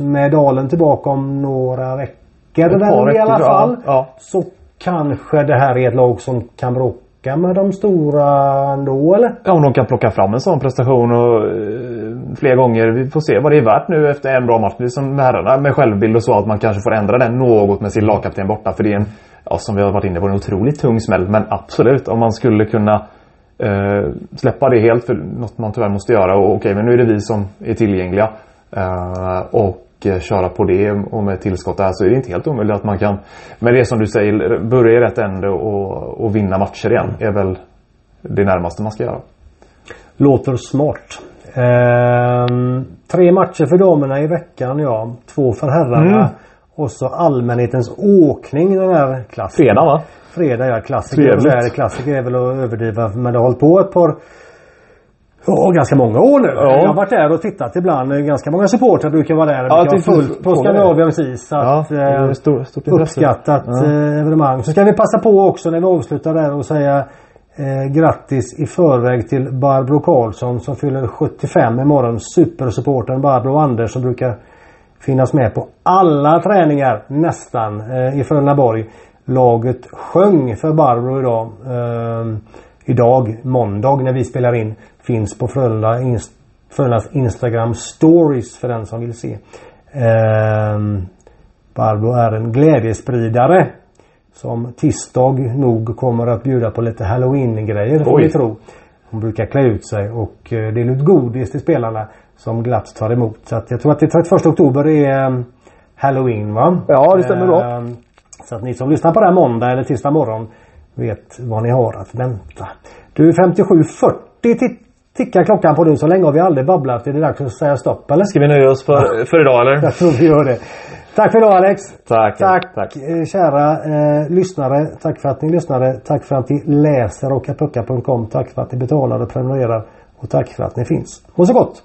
A: med Dalen tillbaka om några veckor väl i alla
B: veckor,
A: fall.
B: Ja.
A: Så kanske det här är ett lag som kan bråka med de stora ändå eller?
B: Ja, om de kan plocka fram en sån prestation och eh, fler gånger. Vi får se vad det är värt nu efter en bra match. Som med herrarna med självbild och så att man kanske får ändra den något med sin lagkapten borta. För det är en, ja, som vi har varit inne på, en otroligt tung smäll. Men absolut, om man skulle kunna eh, släppa det helt för något man tyvärr måste göra. Och okej, men nu är det vi som är tillgängliga. Eh, och eh, köra på det och med tillskott där så är det inte helt omöjligt att man kan med det som du säger börja i rätt ände och, och vinna matcher igen. är väl det närmaste man ska göra.
A: Låter smart. Ehm, tre matcher för damerna i veckan ja. Två för herrarna.
B: Mm.
A: Och så allmänhetens åkning den här klassen.
B: Fredag va?
A: Fredag ja, klassiker.
B: Trevligt.
A: Klassiker är väl att överdriva men det har hållit på ett par Ja, ganska många år nu.
B: Ja.
A: Jag har varit där och tittat ibland. Ganska många supportrar brukar vara där. Det
B: Ja,
A: brukar vara fullt på. Skandinaviens is. Så
B: Ja,
A: att,
B: det är
A: eh,
B: stort,
A: uppskattat
B: Ja.
A: eh, evenemang. Så ska vi passa på också när vi avslutar där och säga eh, grattis i förväg till Barbro Karlsson som fyller 75 imorgon. Supersupporten Barbro Anders som brukar finnas med på alla träningar nästan eh, i Frölundaborg. Laget sjöng för Barbro idag. Eh, idag, måndag när vi spelar in, finns på Frölunda, inst, Frölundas Instagram stories för den som vill se. Eh, Barbro är en glädjespridare. Som tisdag nog kommer att bjuda på lite halloween-grejer får vi tro. Hon brukar klä ut sig och eh, det är lite godis till spelarna som glatt tar emot. Så att jag tror att det 31 oktober är eh, halloween va?
B: Ja, det stämmer bra.
A: Så att ni som lyssnar på det här måndag eller tisdag morgon vet vad ni har att vänta. Du 57.40 ti- tickar klockan på nu. Så länge har vi aldrig babblat. Är det dags att säga stopp eller?
B: Ska vi nöja oss för, för idag eller?
A: Jag tror vi gör det. Tack för idag Alex.
B: Tack.
A: Tack,
B: tack.
A: eh, kära eh, lyssnare. Tack för att ni lyssnade. Tack för att ni läser och Tack för att ni betalar och prenumererar. Och tack för att ni finns. Må så gott!